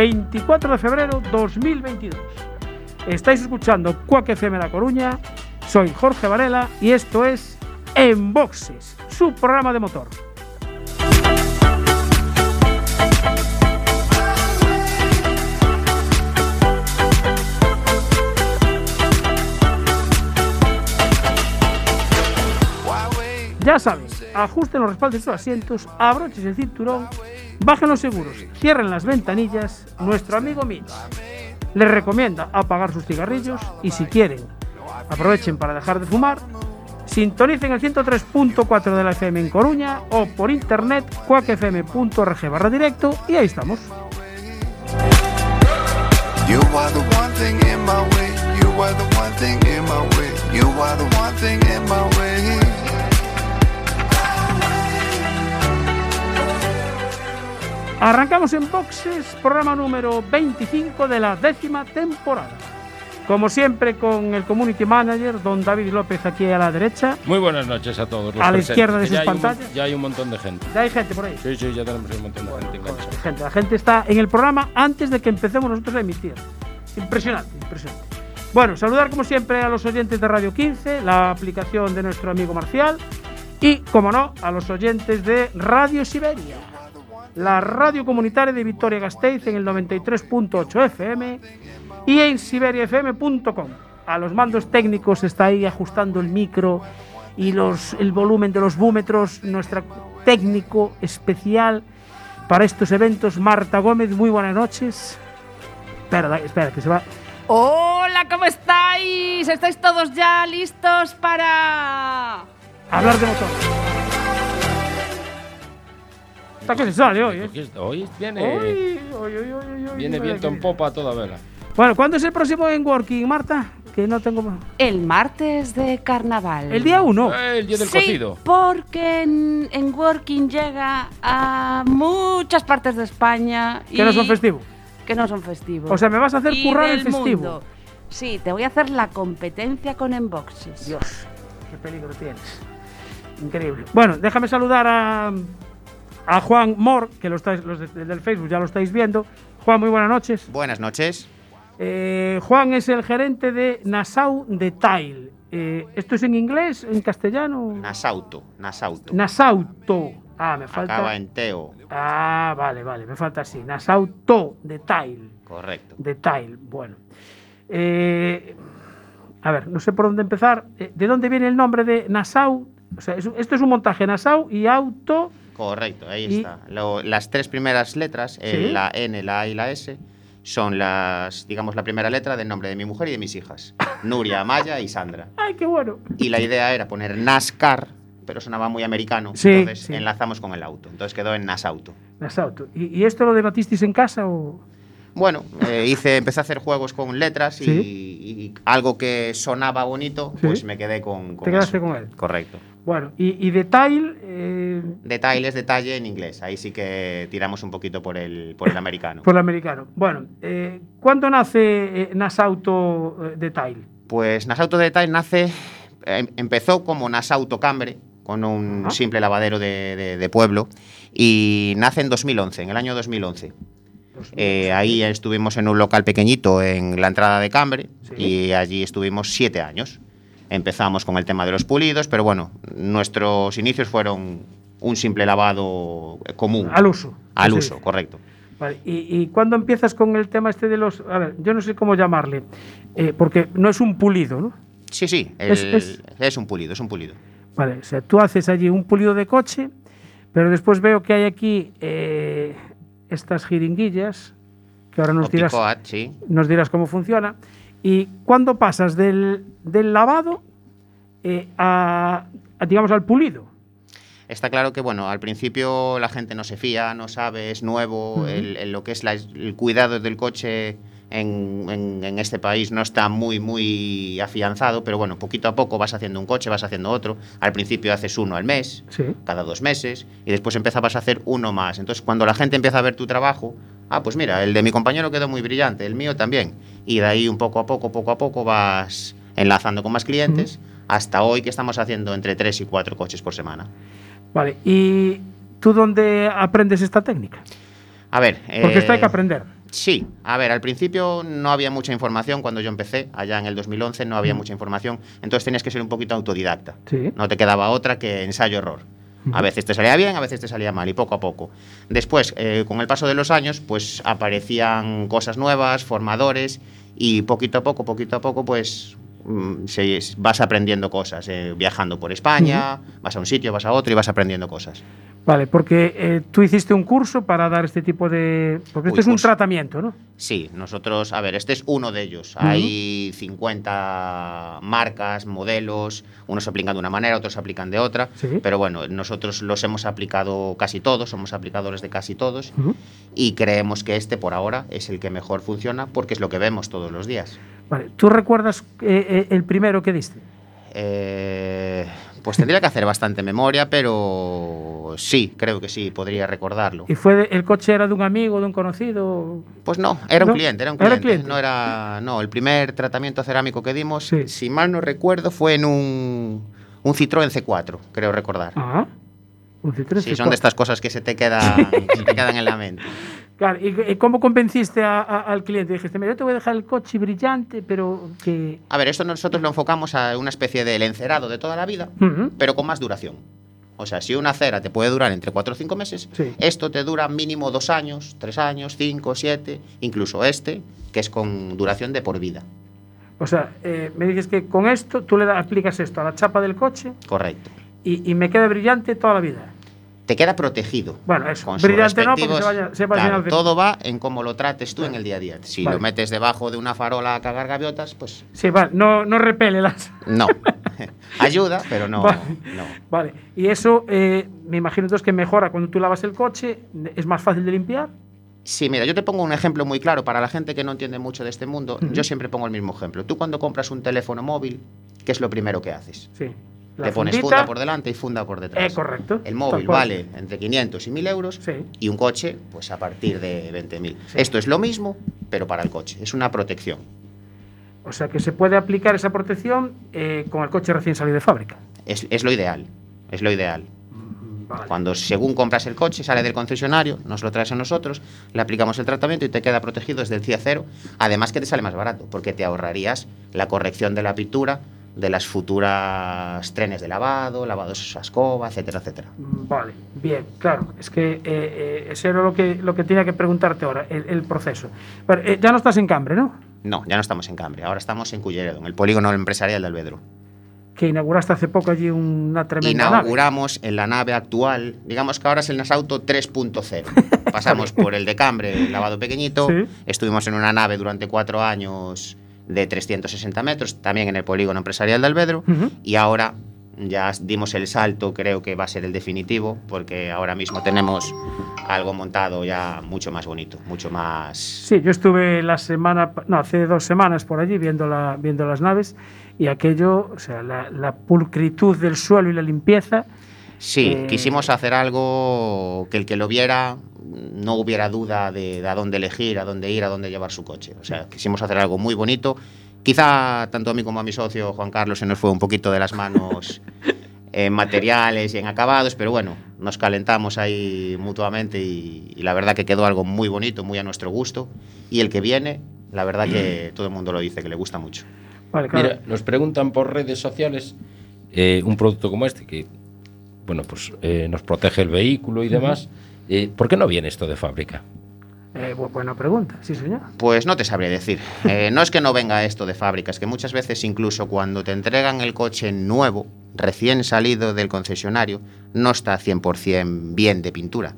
24 de febrero 2022. Estáis escuchando Cuac FM La Coruña. Soy Jorge Varela y esto es En Boxes, su programa de motor. Ya sabes, ajusten los respaldos de sus asientos, abrochen el cinturón, bajen los seguros, cierren las ventanillas. Nuestro amigo Mitch les recomienda apagar sus cigarrillos y si quieren, aprovechen para dejar de fumar. Sintonicen el 103.4 de la FM en Coruña o por internet cuacfm.org barra directo y ahí estamos. Arrancamos en boxes, programa número 25 de la décima temporada. Como siempre, con el community manager, don David López, aquí a la derecha. Muy buenas noches a todos. los A la izquierda de sus ya hay un pantallas. ya hay un montón de gente. Ya hay gente por ahí. Sí, sí, ya tenemos un montón de gente enganchada. Gente, la gente está en el programa antes de que empecemos nosotros a emitir. Impresionante, impresionante. Bueno, saludar como siempre a los oyentes de Radio 15, la aplicación de nuestro amigo Marcial, y, como no, a los oyentes de Radio Siberia, la radio comunitaria de Vitoria-Gasteiz en el 93.8 FM y en siberiafm.com. A los mandos técnicos está ahí ajustando el micro y los, el volumen de los búmetros, nuestro técnico especial para estos eventos, Marta Gómez. Muy buenas noches. Espera, espera, que se va. Hola, ¿cómo estáis? ¿Estáis todos ya listos para...? hablar de motor. Está que se sale hoy, ¿eh? Hoy viene, uy, viene viento en popa a toda vela. Bueno, ¿cuándo es el próximo en Working, Marta? Que no tengo. El martes de carnaval. El día 1. Eh, el día del sí, cocido. porque en, en Working llega a muchas partes de España. Que no son festivos. Que no son festivos. O sea, me vas a hacer Y currar el festivo. mundo. Sí, te voy a hacer la competencia con Enboxes. Dios, qué peligro tienes. Increíble. Bueno, déjame saludar a, a Juan Mor, que lo estáis, los de- del Facebook ya lo estáis viendo. Juan, muy buenas noches. Buenas noches. Eh, Juan es el gerente de Nassau Detail. Eh, ¿Esto es en inglés, en castellano? Nasauto, Nasauto. Nasauto. Ah, me falta. Acaba en Teo. Ah, vale, vale, me falta así. Nasauto Detail. Correcto. Detail, bueno. Eh, a ver, no sé por dónde empezar. ¿De dónde viene el nombre de Nassau? O sea, esto es un montaje Nassau y auto. Correcto, ahí Y- está. Lo- las tres primeras letras, eh, la N, la A y la S, son las, digamos, la primera letra del nombre de mi mujer y de mis hijas. Nuria, Maya y Sandra. ¡Ay, qué bueno! Y la idea era poner NASCAR, pero sonaba muy americano. Sí, entonces sí. enlazamos con el auto. Entonces quedó en Nasauto. Nassauto. ¿Y, y esto lo debatisteis en casa o...? Bueno, eh, hice, empecé a hacer juegos con letras y, Sí. y algo que sonaba bonito, Sí. pues me quedé con, con Te quedaste eso. con él. Correcto. Bueno, y, y Detail... eh, Detalles, detalle en inglés. Ahí sí que tiramos un poquito por el, por el americano. por el americano. Bueno, eh, ¿cuándo nace Nassauto eh, Detail? Pues Nasauto Detail nace, em- empezó como Nasauto Cambre, con un Ajá. simple lavadero de, de- de pueblo, y nace en 2011, en el año 2011. Eh, ahí estuvimos en un local pequeñito en la entrada de Cambre Sí. y allí estuvimos siete años. Empezamos con el tema de los pulidos, pero bueno, nuestros inicios fueron un simple lavado eh, común. Al uso. Al uso, correcto. Vale, ¿Y, y cuándo empiezas con el tema este de los... A ver, yo no sé cómo llamarle, eh, porque no es un pulido, ¿no? Sí, sí, el- Es- es- es un pulido, es un pulido. Vale, o sea, tú haces allí un pulido de coche, pero después veo que hay aquí eh, estas jiringuillas, que ahora nos dirás, sí. nos dirás cómo funciona. Y cuando pasas del, del lavado eh, a, a, digamos, al pulido. Está claro que, bueno, al principio la gente no se fía, no sabe, es nuevo, Ujú. el, el- lo que es la- el cuidado del coche en, en- en este país no está muy, muy afianzado, pero bueno, poquito a poco vas haciendo un coche, vas haciendo otro. Al principio haces uno al mes, Sí. cada dos meses, y después empezabas a hacer uno más. Entonces, cuando la gente empieza a ver tu trabajo, ah, pues mira, el de mi compañero quedó muy brillante, el mío también. Y de ahí un poco a poco, poco a poco vas enlazando con más clientes, hasta hoy que estamos haciendo entre tres y cuatro coches por semana. Vale, ¿y tú dónde aprendes esta técnica? A ver. Porque eh, esto hay que aprender. Sí, a ver, al principio no había mucha información cuando yo empecé, allá en el 2011 no había mucha información, entonces tenías que ser un poquito autodidacta. Sí. No te quedaba otra que ensayo-error. A veces te salía bien, a veces te salía mal, y poco a poco. Después, eh, con el paso de los años, pues aparecían cosas nuevas, formadores, y poquito a poco, poquito a poco, pues mm, se- vas aprendiendo cosas, eh, viajando por España, vas a un sitio, vas a otro y vas aprendiendo cosas. Vale, porque eh, tú hiciste un curso para dar este tipo de... Porque esto Uy, es un tratamiento, ¿no? Sí, nosotros, a ver, este es uno de ellos. Hay 50 marcas, modelos, unos aplican de una manera, otros aplican de otra, Sí. pero bueno, nosotros los hemos aplicado casi todos, somos aplicadores de casi todos y creemos que este por ahora es el que mejor funciona porque es lo que vemos todos los días. Vale, ¿tú recuerdas eh, eh, el primero que diste? Eh, pues tendría que hacer bastante memoria, pero sí, creo que sí, podría recordarlo. ¿Y fue de- el coche era de un amigo, de un conocido? Pues no, era un ¿No? cliente, era un ¿Era cliente. cliente? No era, no, el primer tratamiento cerámico que dimos, Sí. si mal no recuerdo, fue en un, un Citroën C4, creo recordar. Ah, un Citroën sí, C4. son de estas cosas que se te quedan, que se te quedan en la mente. Claro, ¿y, cómo convenciste a- a- al cliente? Dijiste, mira, yo te voy a dejar el coche brillante, pero que... A ver, esto nosotros lo enfocamos a una especie de encerado de toda la vida, Ujú. pero con más duración. O sea, si una cera te puede durar entre 4 o 5 meses, Sí. esto te dura mínimo 2 años, 3 años, 5, 7, incluso este, que es con duración de por vida. O sea, eh, me dices que con esto tú le aplicas esto a la chapa del coche Correcto. y, y me queda brillante toda la vida. Te queda protegido. Bueno, eso, con brillante no, porque se vaya- se va Claro, al final- todo va en cómo lo trates tú en el día a día. Si Vale. lo metes debajo de una farola a cagar gaviotas, pues Sí, vale, no, no repele las... no. Ayuda, pero no, Vale. no. Vale, y eso eh, me imagino entonces que mejora cuando tú lavas el coche, es más fácil de limpiar. Sí, mira, yo te pongo un ejemplo muy claro para la gente que no entiende mucho de este mundo. Yo siempre pongo el mismo ejemplo. Tú cuando compras un teléfono móvil, ¿qué es lo primero que haces? Sí. La Le pones fundita, funda por delante y funda por detrás. Eh, correcto. El móvil vale entre 500 y 1000 euros Sí. y un coche, pues a partir de 20.000. Sí. Esto es lo mismo, pero para el coche. Es una protección. O sea que se puede aplicar esa protección eh, con el coche recién salido de fábrica. Es, es lo ideal. Es lo ideal. Vale. Cuando según compras el coche, sale del concesionario, nos lo traes a nosotros, le aplicamos el tratamiento y te queda protegido desde el día cero. Además que te sale más barato, porque te ahorrarías la corrección de la pintura de las futuras trenes de lavado, lavados a escoba, etcétera, etcétera. Vale, bien, claro. Es que eh, eh, eso era lo que, lo que tenía que preguntarte ahora, el, el proceso. Pero, eh, ya no estás en Cambre, ¿no? No, ya no estamos en Cambre, ahora estamos en Culleredo, en el polígono empresarial de Albedro. Que inauguraste hace poco allí una tremenda nave. Inauguramos en la nave actual, digamos que ahora es el Nasauto 3.0. Pasamos por el de Cambre, el lavado pequeñito, Sí. estuvimos en una nave durante cuatro años de 360 metros, también en el polígono empresarial de Albedro, y ahora ya dimos el salto, creo que va a ser el definitivo, porque ahora mismo tenemos algo montado ya mucho más bonito, mucho más... Sí, yo estuve la semana, no, hace dos semanas por allí viendo, la, viendo las naves y aquello, o sea, la, la pulcritud del suelo y la limpieza. Sí, Eh, quisimos hacer algo que el que lo viera no hubiera duda de, de a dónde elegir, a dónde ir, a dónde llevar su coche. O sea, quisimos hacer algo muy bonito. Quizá tanto a mí como a mi socio Juan Carlos se nos fue un poquito de las manos en materiales y en acabados, pero bueno, nos calentamos ahí mutuamente y, y la verdad que quedó algo muy bonito, muy a nuestro gusto. Y el que viene, la verdad que todo el mundo lo dice, que le gusta mucho. Vale, claro. Mira, nos preguntan por redes sociales eh, un producto como este que, bueno, pues eh, nos protege el vehículo y demás. eh, ¿Por qué no viene esto de fábrica? Eh, bu- buena pregunta, sí, señor. Pues no te sabré decir. Eh, no es que no venga esto de fábrica, es que muchas veces incluso cuando te entregan el coche nuevo, recién salido del concesionario, no está 100% bien de pintura.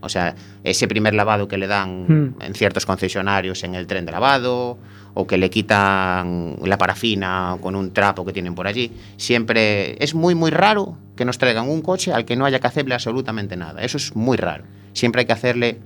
O sea, ese primer lavado que le dan Hmm. en ciertos concesionarios en el tren de lavado, o que le quitan la parafina con un trapo que tienen por allí, siempre es muy, muy raro que nos traigan un coche al que no haya que hacerle absolutamente nada. Eso es muy raro. Siempre hay que hacerle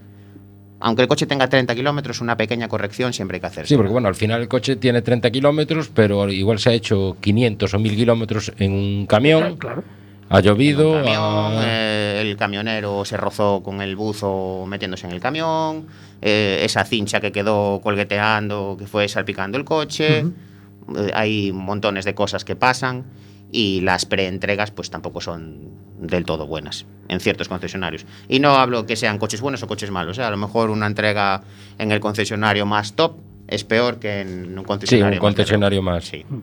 aunque el coche tenga 30 kilómetros, una pequeña corrección siempre hay que hacer. Sí, porque bueno, al final el coche tiene 30 kilómetros, pero igual se ha hecho 500 o 1000 kilómetros en un camión, Claro. Ha llovido, camión, ha- eh, el camionero se rozó con el buzo metiéndose en el camión, eh, esa cincha que quedó colgueteando, que fue salpicando el coche. Eh, hay montones de cosas que pasan y las preentregas pues tampoco son del todo buenas en ciertos concesionarios. Y no hablo que sean coches buenos o coches malos, ¿eh? a lo mejor una entrega en el concesionario más top es peor que en un sí, concesionario un más concesionario mediocre. más. Sí.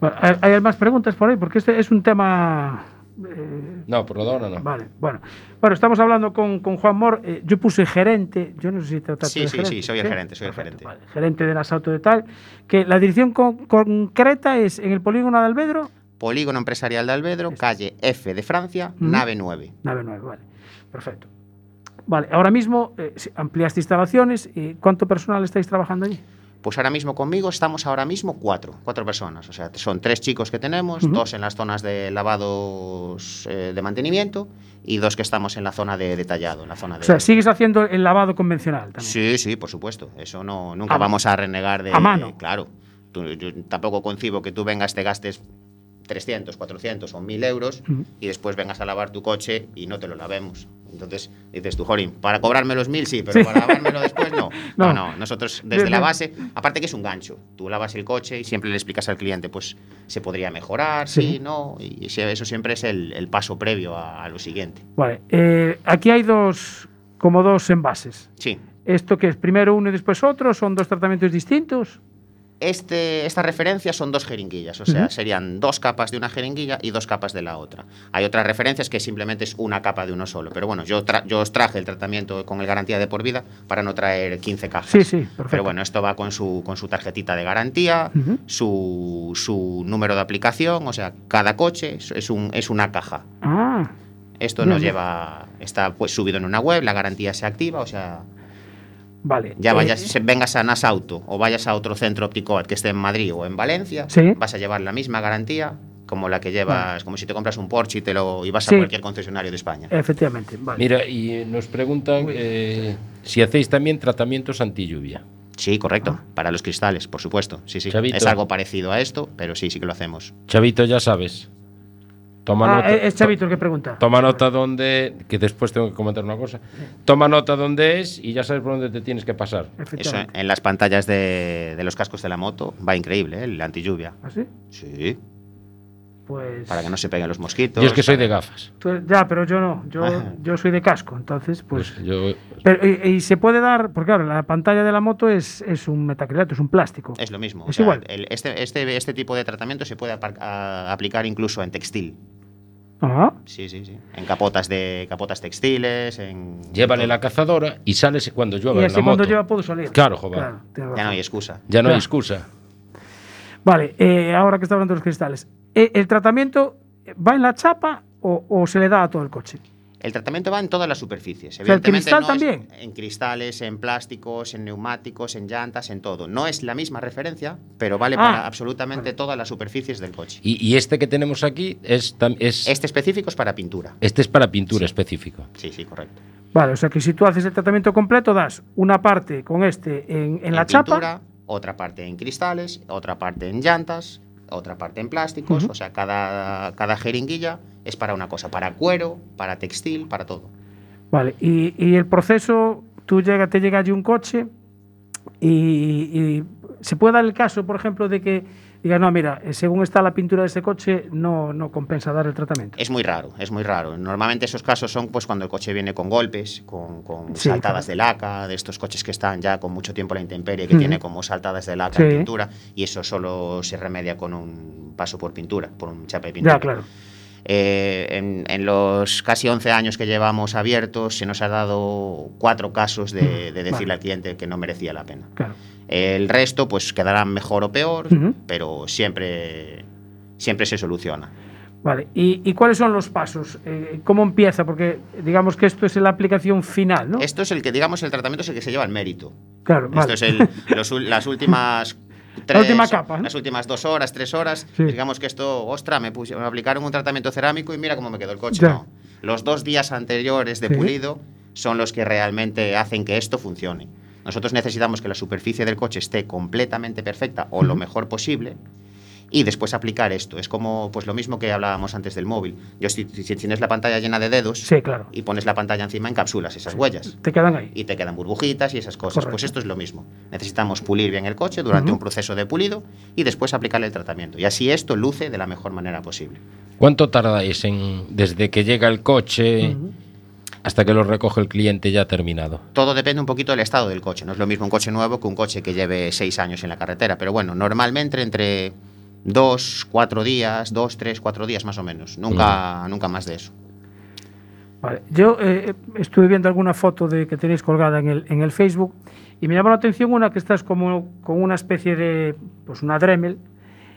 Bueno, ¿hay, más preguntas por ahí? Porque este es un tema... eh, No, por lo no, no. Vale, bueno. Bueno, estamos hablando con, con Juan Mor. eh, yo puse gerente, yo no sé si trataste Sí, de sí, gerente. sí, soy el gerente, soy el gerente. Vale, gerente de las auto de tal. Que la dirección con- concreta es en el polígono de Albedro, Polígono Empresarial de Albedro, calle F de Francia, nave 9. nave 9, vale. Perfecto. Vale, ahora mismo eh, ampliaste instalaciones. y ¿Cuánto personal estáis trabajando allí? Pues ahora mismo conmigo estamos ahora mismo cuatro, cuatro personas. O sea, son tres chicos que tenemos, Ujú. dos en las zonas de lavados eh, de mantenimiento y dos que estamos en la zona de detallado, en la zona de... O sea, sigues haciendo el lavado convencional también. Sí, sí, por supuesto. Eso no, nunca A- vamos a renegar de... a mano. Claro. Tú- yo tampoco concibo que tú vengas, te gastes 300, 400 o 1000 euros y después vengas a lavar tu coche y no te lo lavemos. Entonces dices tú, Jorín, para cobrarme los 1000 sí, pero Sí. para lavármelo después no. No. no. No, nosotros desde la base, aparte que es un gancho, tú lavas el coche y siempre le explicas al cliente, pues se podría mejorar, Sí. sí, no, y eso siempre es el, el paso previo a, a lo siguiente. Vale, eh, aquí hay dos, como dos envases. Sí. ¿Esto que es primero uno y después otro? ¿Son dos tratamientos distintos? Este, esta referencia son dos jeringuillas, o sea, serían dos capas de una jeringuilla y dos capas de la otra. Hay otras referencias que simplemente es una capa de uno solo, pero bueno, yo, tra- yo os traje el tratamiento con el garantía de por vida para no traer 15 cajas. Sí, sí, perfecto. Pero bueno, esto va con su, con su tarjetita de garantía, su, su número de aplicación, o sea, cada coche es, un, es una caja. Ah, Esto nos lleva, está pues subido en una web, la garantía se activa, o sea, vale. ya Eh, vayas, se- vengas a NAS Auto o vayas a otro centro Opticoat que esté en Madrid o en Valencia, Sí. vas a llevar la misma garantía como la que llevas, como si te compras un Porsche y, te lo, y vas Sí. a cualquier concesionario de España. Efectivamente, vale. Mira, y eh, nos preguntan eh, si hacéis también tratamientos anti lluvia. Sí, correcto, para los cristales, por supuesto. Sí, sí. Chavito. Es algo parecido a esto, pero sí, sí que lo hacemos. Chavito, ya sabes. Toma Ah, nota. es Chavito el que pregunta. Toma nota donde, que después tengo que comentar una cosa. Toma nota dónde es y ya sabes por dónde te tienes que pasar. Eso en las pantallas de, de los cascos de la moto va increíble, ¿eh? el anti lluvia. ¿Así? Sí, Pues. para que no se peguen los mosquitos. Yo es que soy de gafas. tú- ya, pero yo no. Yo, Ajá. yo soy de casco, entonces, pues. Pues yo Pero, y, y se puede dar, porque claro, la pantalla de la moto es, es un metacrilato, es un plástico. Es lo mismo. o Es sea, igual. el- este, este, este tipo de tratamiento se puede apar- a- aplicar incluso en textil. Ajá. Sí, sí, sí. En capotas de capotas textiles, en. llévale la cazadora y sales cuando llueva Y en así la cuando moto. lleva puedo salir. Claro, joder. tienes Ya no hay excusa. Ya no hay excusa. Vale, eh, ahora que está hablando de los cristales. Eh, ¿El tratamiento va en la chapa o, o se le da a todo el coche? El tratamiento va en todas las superficies. sea, el Evidentemente cristal no es también. en cristales, en plásticos, en neumáticos, en llantas, en todo. No es la misma referencia, pero vale Ah, para absolutamente todas las superficies del coche. Y, y este que tenemos aquí es, es Este específico es para pintura. este es para pintura específico. Sí, sí, correcto. Vale, o sea que si tú haces el tratamiento completo, das una parte con este en, en la chapa. pintura, otra parte en cristales, otra parte en llantas, otra parte en plásticos. O sea, cada, cada jeringuilla es para una cosa, para cuero, para textil, para todo. Vale, y, y el proceso, tú llega, te llega allí un coche y, y se puede dar el caso, por ejemplo, de que diga, no, mira, eh, según está la pintura de ese coche, no, no compensa dar el tratamiento. Es muy raro, es muy raro. Normalmente esos casos son pues cuando el coche viene con golpes, con, con Sí, saltadas claro. de laca, de estos coches que están ya con mucho tiempo en la intemperie, que tiene como saltadas de laca Sí. en pintura, y eso solo se remedia con un paso por pintura, por un chape de pintura. Ya, claro. Eh, en, en los casi 11 años que llevamos abiertos se nos ha dado cuatro casos de, de decirle Vale. al cliente que no merecía la pena. Claro. El resto pues quedarán mejor o peor, Ujú. pero siempre, siempre se soluciona. Vale, ¿Y, y cuáles son los pasos? Eh, ¿Cómo empieza? Porque digamos que esto es la aplicación final, ¿no? Esto es el que, digamos, el tratamiento es el que se lleva el mérito. claro, Esto vale. es el- los las últimas. tres- última capa. Las últimas dos horas, tres horas. Sí. Digamos que esto, ostra, me, puse- me aplicaron un tratamiento cerámico y mira cómo me quedó el coche. No. Los dos días anteriores de Sí. pulido son los que realmente hacen que esto funcione. Nosotros necesitamos que la superficie del coche esté completamente perfecta o lo Ujú. mejor posible y después aplicar esto. Es como pues lo mismo que hablábamos antes del móvil. Yo si, si tienes la pantalla llena de dedos Sí, claro. y pones la pantalla encima, encapsulas esas huellas Te quedan ahí. y te quedan burbujitas y esas cosas. Correcto. Pues esto es lo mismo. Necesitamos pulir bien el coche durante un proceso de pulido y después aplicarle el tratamiento. Y así esto luce de la mejor manera posible. ¿Cuánto tardáis en desde que llega el coche hasta que lo recoge el cliente ya terminado? Todo depende un poquito del estado del coche. No es lo mismo un coche nuevo que un coche que lleve seis años en la carretera. Pero bueno, normalmente entre dos, cuatro días, dos, tres, cuatro días más o menos. Nunca, nunca más de eso. Vale. Yo eh, estuve viendo alguna foto de que tenéis colgada en el, en el Facebook y me llamó la atención una que estás como con una especie de, pues una Dremel,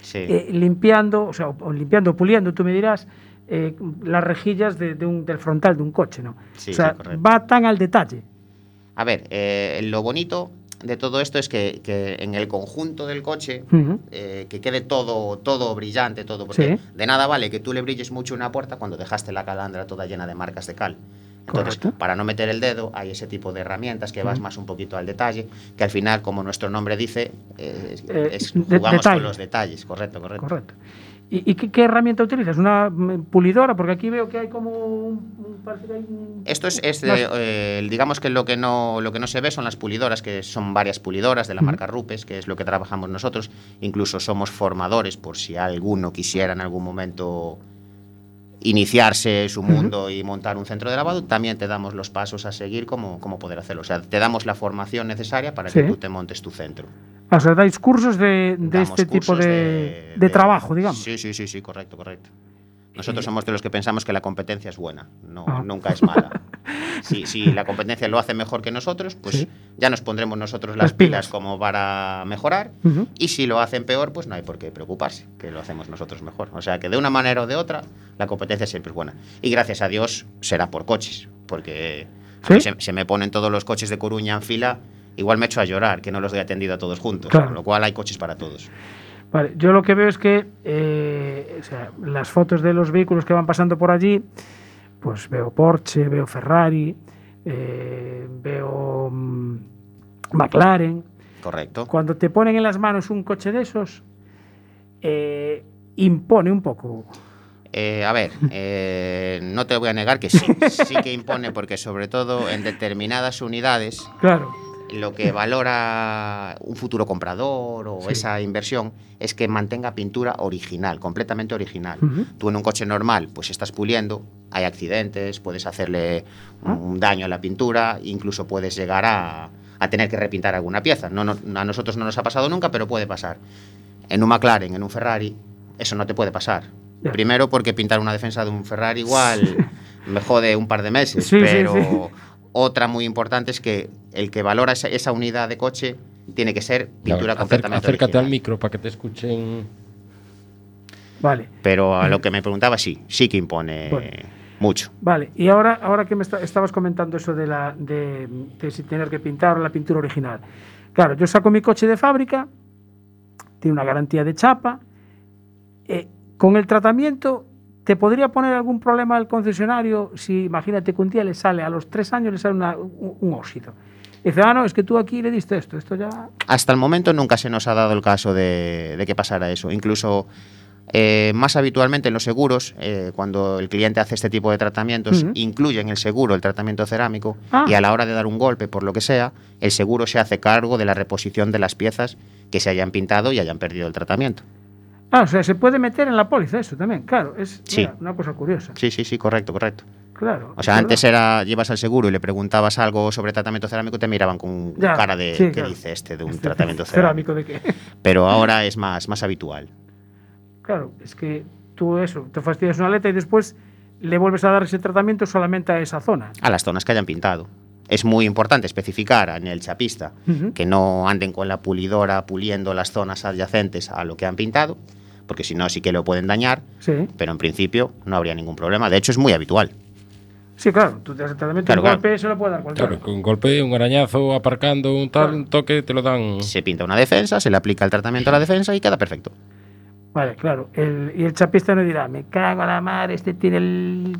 Sí. eh, limpiando, o sea, o limpiando, puliendo, tú me dirás, eh, las rejillas de, de un, del frontal de un coche, ¿no? Sí, o sea, sí, va tan al detalle. A ver, eh, lo bonito de todo esto es que, que en el conjunto del coche Ujú. eh, que quede todo, todo brillante, todo. Porque Sí. de nada vale que tú le brilles mucho una puerta cuando dejaste la calandra toda llena de marcas de cal. Entonces, Correcto. para no meter el dedo, hay ese tipo de herramientas que vas más un poquito al detalle, que al final, como nuestro nombre dice, eh, es- Eh, es- de- jugamos detalle. con los detalles. Correcto, correcto. Correcto. ¿Y, y qué, qué herramienta utilizas? ¿Una mm, pulidora? Porque aquí veo que hay como un... un- parece que hay un- Esto es, es de, eh, digamos que lo que no lo que no se ve son las pulidoras, que son varias pulidoras de la marca Rupes, que es lo que trabajamos nosotros. Incluso somos formadores por si alguno quisiera en algún momento iniciarse su mundo y montar un centro de lavado, también te damos los pasos a seguir como, como poder hacerlo. O sea, te damos la formación necesaria para que tú te montes tu centro. O sea, dais cursos de, de este tipo cursos de, de trabajo, digamos. Sí, sí, sí, sí, correcto, correcto. Nosotros somos de los que pensamos que la competencia es buena, no, Ah. nunca es mala. Si, si la competencia lo hace mejor que nosotros, pues Sí. ya nos pondremos nosotros Las las, pilas. pilas como para mejorar. Ujú. Y si lo hacen peor, pues no hay por qué preocuparse, que lo hacemos nosotros mejor. O sea que de una manera o de otra, la competencia siempre es buena. Y gracias a Dios será por coches, porque a ¿Sí? mí se, se me ponen todos los coches de Coruña en fila, igual me echo a llorar, que no los doy atendido a todos juntos. Claro. Con lo cual hay coches para todos. Vale, yo lo que veo es que eh, o sea, las fotos de los vehículos que van pasando por allí, pues veo Porsche, veo Ferrari, eh, veo mm, McLaren. Correcto. Cuando te ponen en las manos un coche de esos, eh, impone un poco. Eh, a ver, eh, no te voy a negar que sí, sí que impone, porque sobre todo en determinadas unidades Claro, lo que valora un futuro comprador o Sí. esa inversión es que mantenga pintura original, completamente original. Ujú. Tú en un coche normal, pues estás puliendo, hay accidentes, puedes hacerle un, Ah. un daño a la pintura, incluso puedes llegar a, a tener que repintar alguna pieza. No, no- a nosotros no nos ha pasado nunca, pero puede pasar. En un McLaren, en un Ferrari, eso no te puede pasar. Primero porque pintar una defensa de un Ferrari igual me jode un par de meses, sí, pero sí. Otra muy importante es que el que valora esa, esa unidad de coche tiene que ser pintura completamente acércate al micro para que te escuchen. vale. Pero a lo que me preguntaba, sí, sí que impone Bueno. mucho. Vale, y ahora, ahora que me esta- estabas comentando eso de, la, de, de si tener que pintar la pintura original. Claro, yo saco mi coche de fábrica, tiene una garantía de chapa. eh, con el tratamiento, ¿te podría poner algún problema al concesionario si, imagínate, que un día le sale, a los tres años le sale una- un, un óxido? Y dice, ah, no, es que tú aquí le diste esto, esto ya... Hasta el momento nunca se nos ha dado el caso de, de que pasara eso. Incluso eh, más habitualmente en los seguros, eh, cuando el cliente hace este tipo de tratamientos, Ujú. incluye en el seguro el tratamiento cerámico Ah. y a la hora de dar un golpe, por lo que sea, el seguro se hace cargo de la reposición de las piezas que se hayan pintado y hayan perdido el tratamiento. Ah, o sea, se puede meter en la póliza eso también, claro, es Sí. mira, una cosa curiosa. Sí, sí, sí, correcto, correcto. Claro. O sea, es antes verdad. era, llevas al seguro y le preguntabas algo sobre tratamiento cerámico, te miraban con Ya, cara de, sí, ¿qué claro. dice este de un Este tratamiento cerámico? cerámico de qué. Pero ahora es más, más habitual. Claro, es que tú eso, te fastidias una aleta y después le vuelves a dar ese tratamiento solamente a esa zona. a las zonas que hayan pintado. Es muy importante especificar en el chapista que no anden con la pulidora puliendo las zonas adyacentes a lo que han pintado, porque si no sí que lo pueden dañar, Sí, pero en principio no habría ningún problema. De hecho, es muy habitual. sí, claro, tú te Claro, un claro. golpe se lo puede dar cualquiera. Claro, un golpe, un arañazo, aparcando, un tal, Claro. un toque, te lo dan. Se pinta una defensa, se le aplica el tratamiento a la defensa y queda perfecto. Vale, claro. El- y el chapista no dirá, me cago a la mar, este tiene el...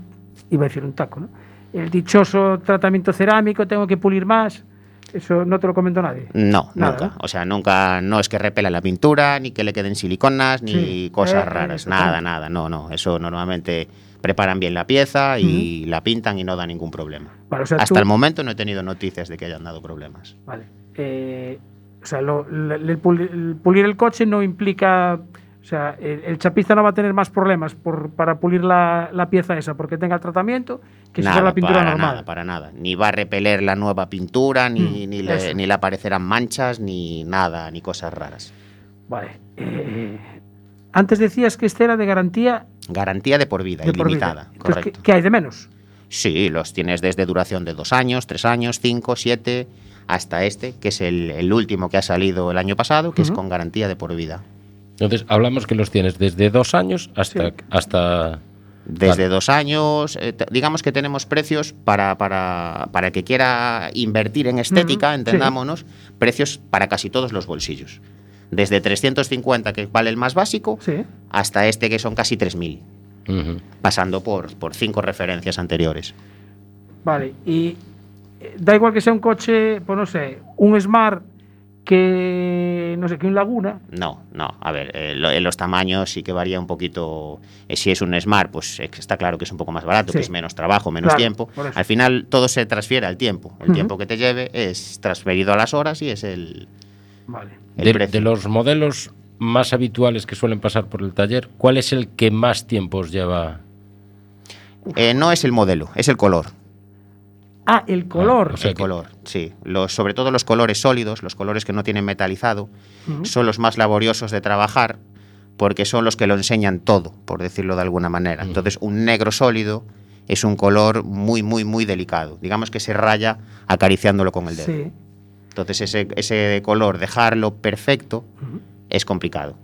Iba a decir un taco, ¿no? El dichoso tratamiento cerámico, tengo que pulir más. Eso no te lo comentó nadie. No, Nada, nunca. O sea, nunca, no es que repela la pintura, ni que le queden siliconas, ni Sí, cosas eh, raras. nada, nada. No, no. Eso normalmente preparan bien la pieza y la pintan y no da ningún problema. Vale, o sea, Hasta tú- el momento no he tenido noticias de que hayan dado problemas. Vale. Eh, o sea, lo- el pulir el coche no implica. O sea, el, el chapista no va a tener más problemas por, para pulir la, la pieza esa porque tenga el tratamiento que si fuera la pintura para normal. nada, para nada. Ni va a repeler la nueva pintura, ni, Mm, ni, le, ni le aparecerán manchas, ni nada, ni cosas raras. Vale. eh, antes decías que este era de garantía Garantía de por vida, de por vida. ilimitada. Entonces, ¿qué, correcto. qué hay de menos? Sí, los tienes desde duración de dos años, tres años, cinco, siete, hasta este, que es el, el último que ha salido el año pasado, que es con garantía de por vida. Entonces, hablamos que los tienes desde dos años hasta. Sí. hasta Desde Vale. dos años, eh, digamos que tenemos precios para, para, para el que quiera invertir en estética, entendámonos, precios para casi todos los bolsillos. Desde 350, que vale el más básico, Sí. hasta este, que son casi 3.000, Ujú. pasando por, por cinco referencias anteriores. Vale. Y eh, da igual que sea un coche, pues no sé, un Smart que. No sé, que un Laguna. No, no. A ver, eh, lo- en los tamaños sí que varía un poquito. eh, si es un Smart, pues eh, está claro que es un poco más barato, Sí. que es menos trabajo, menos Claro, tiempo. Al final todo se transfiere al tiempo. El tiempo que te lleve es transferido a las horas y es el, Vale. el De, precio. de los modelos más habituales que suelen pasar por el taller, ¿cuál es el que más tiempo os lleva? Eh, no es el modelo, es el color. Ah, el color. o sea el que- color, sí. Los, sobre todo los colores sólidos, los colores que no tienen metalizado, son los más laboriosos de trabajar porque son los que lo enseñan todo, por decirlo de alguna manera. Entonces, un negro sólido es un color muy, muy, muy delicado. Digamos que se raya acariciándolo con el dedo. Sí. Entonces, ese, ese color, dejarlo perfecto, es complicado.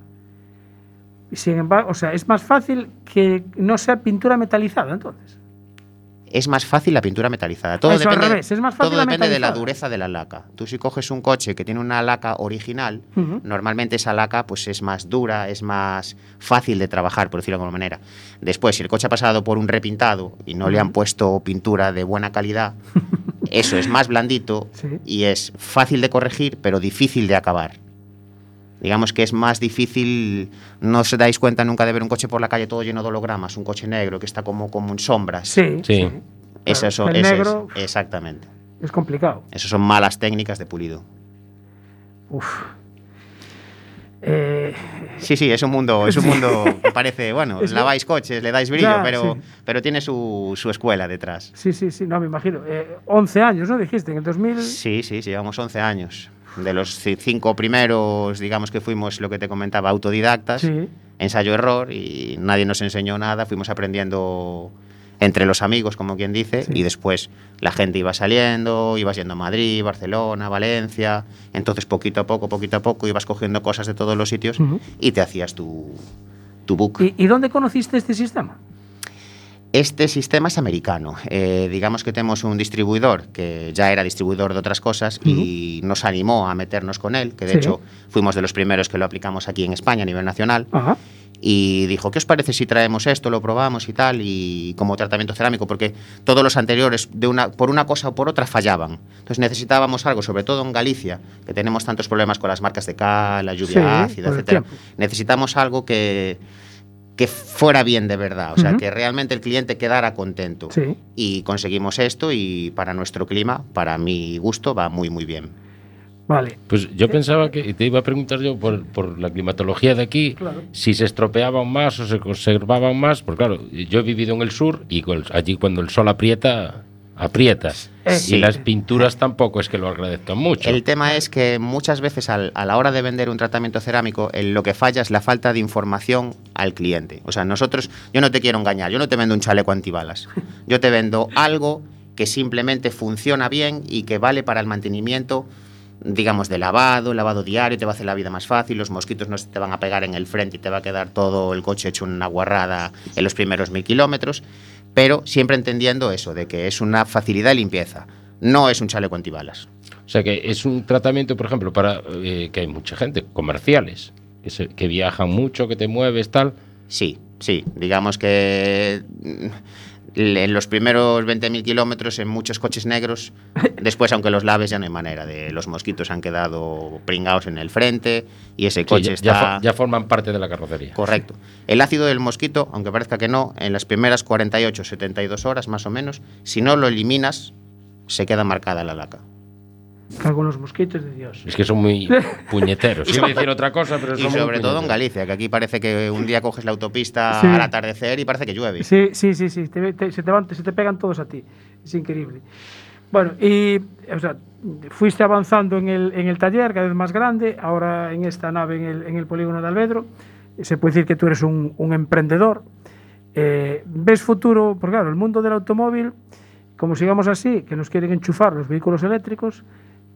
Y Sin embargo, o sea, es más fácil que no sea pintura metalizada, entonces. Es más fácil la pintura metalizada. Todo Eso al depende, revés, es más fácil todo la depende de la dureza de la laca. Tú si coges un coche que tiene una laca original, normalmente esa laca pues es más dura, es más fácil de trabajar, por decirlo de alguna manera. Después, si el coche ha pasado por un repintado y no le han puesto pintura de buena calidad, eso es más blandito Sí. y es fácil de corregir, pero difícil de acabar. Digamos que es más difícil, no os dais cuenta nunca de ver un coche por la calle todo lleno de hologramas, un coche negro que está como, como en sombras. Sí. Sí. Eso, eso- el ese es- negro exactamente. es complicado. Eso son malas técnicas de pulido. Uf. Eh, Sí, sí, es un mundo, es un mundo que parece, bueno, Es que- laváis coches, le dais brillo, Ya, pero, sí. pero tiene su, su escuela detrás. sí, sí, sí, no me imagino. Eh, 11 años, ¿no? Dijiste, en el 2000. Sí, sí, sí, llevamos 11 años. De los ci- cinco primeros, digamos que fuimos lo que te comentaba, autodidactas, Sí. ensayo-error, y nadie nos enseñó nada, fuimos aprendiendo entre los amigos, como quien dice, Sí. y después la gente iba saliendo, ibas yendo a Madrid, Barcelona, Valencia, entonces poquito a poco, poquito a poco ibas cogiendo cosas de todos los sitios y te hacías tu, tu book. ¿Y, y dónde conociste este sistema? Este sistema es americano. Eh, digamos que tenemos un distribuidor que ya era distribuidor de otras cosas y nos animó a meternos con él, que de Sí. hecho fuimos de los primeros que lo aplicamos aquí en España a nivel nacional. Ajá. Y dijo, ¿qué os parece si traemos esto, lo probamos y tal? Y como tratamiento cerámico, porque todos los anteriores, de una, por una cosa o por otra, fallaban. Entonces necesitábamos algo, sobre todo en Galicia, que tenemos tantos problemas con las marcas de cal, la lluvia Sí, ácida, tiempo. Necesitamos algo que, que fuera bien de verdad, o sea, Ujú. que realmente el cliente quedara contento. Sí. Y conseguimos esto y para nuestro clima, para mi gusto, va muy, muy bien. Vale. Pues yo pensaba que te iba a preguntar yo por, por la climatología de aquí, Claro. si se estropeaban más o se conservaban más, porque claro, yo he vivido en el sur y allí cuando el sol aprieta, aprietas. Eh, y las pinturas tampoco es que lo agradezcan mucho. El tema es que muchas veces al- a la hora de vender un tratamiento cerámico, el- lo que falla es la falta de información al cliente. O sea, nosotros, yo no te quiero engañar, yo no te vendo un chaleco antibalas. Yo te vendo algo que simplemente funciona bien y que vale para el mantenimiento, digamos, de lavado, lavado diario, te va a hacer la vida más fácil, los mosquitos no se te van a pegar en el frente y te va a quedar todo el coche hecho una guarrada en los primeros mil kilómetros, pero siempre entendiendo eso, de que es una facilidad de limpieza, no es un chaleco antibalas. O sea que es un tratamiento, por ejemplo, para eh, que hay mucha gente, comerciales, que, se- que viajan mucho, que te mueves, tal. Sí, sí. Digamos que en los primeros 20.000 kilómetros en muchos coches negros, después aunque los laves ya no hay manera. De, los mosquitos han quedado pringados en el frente y ese Sí, coche ya, está... ya forman parte de la carrocería. Correcto. El ácido del mosquito, aunque parezca que no, en las primeras 48, 72 horas más o menos, si no lo eliminas, se queda marcada la laca. Cago en los mosquitos de Dios. Es que son muy puñeteros. Iba a decir otra cosa, pero Y son muy sobre todo en. Galicia, que aquí parece que un día coges la autopista Sí. al atardecer y parece que llueve. Sí, sí, sí, sí. te- te- se, te van- se te pegan todos a ti. Es increíble. Bueno, y o sea, fuiste avanzando en el, en el taller, cada vez más grande, ahora en esta nave, en el, en el polígono de Alvedro. Se puede decir que tú eres un, un emprendedor. Eh, ¿Ves futuro? Porque claro, el mundo del automóvil, como sigamos así, que nos quieren enchufar los vehículos eléctricos,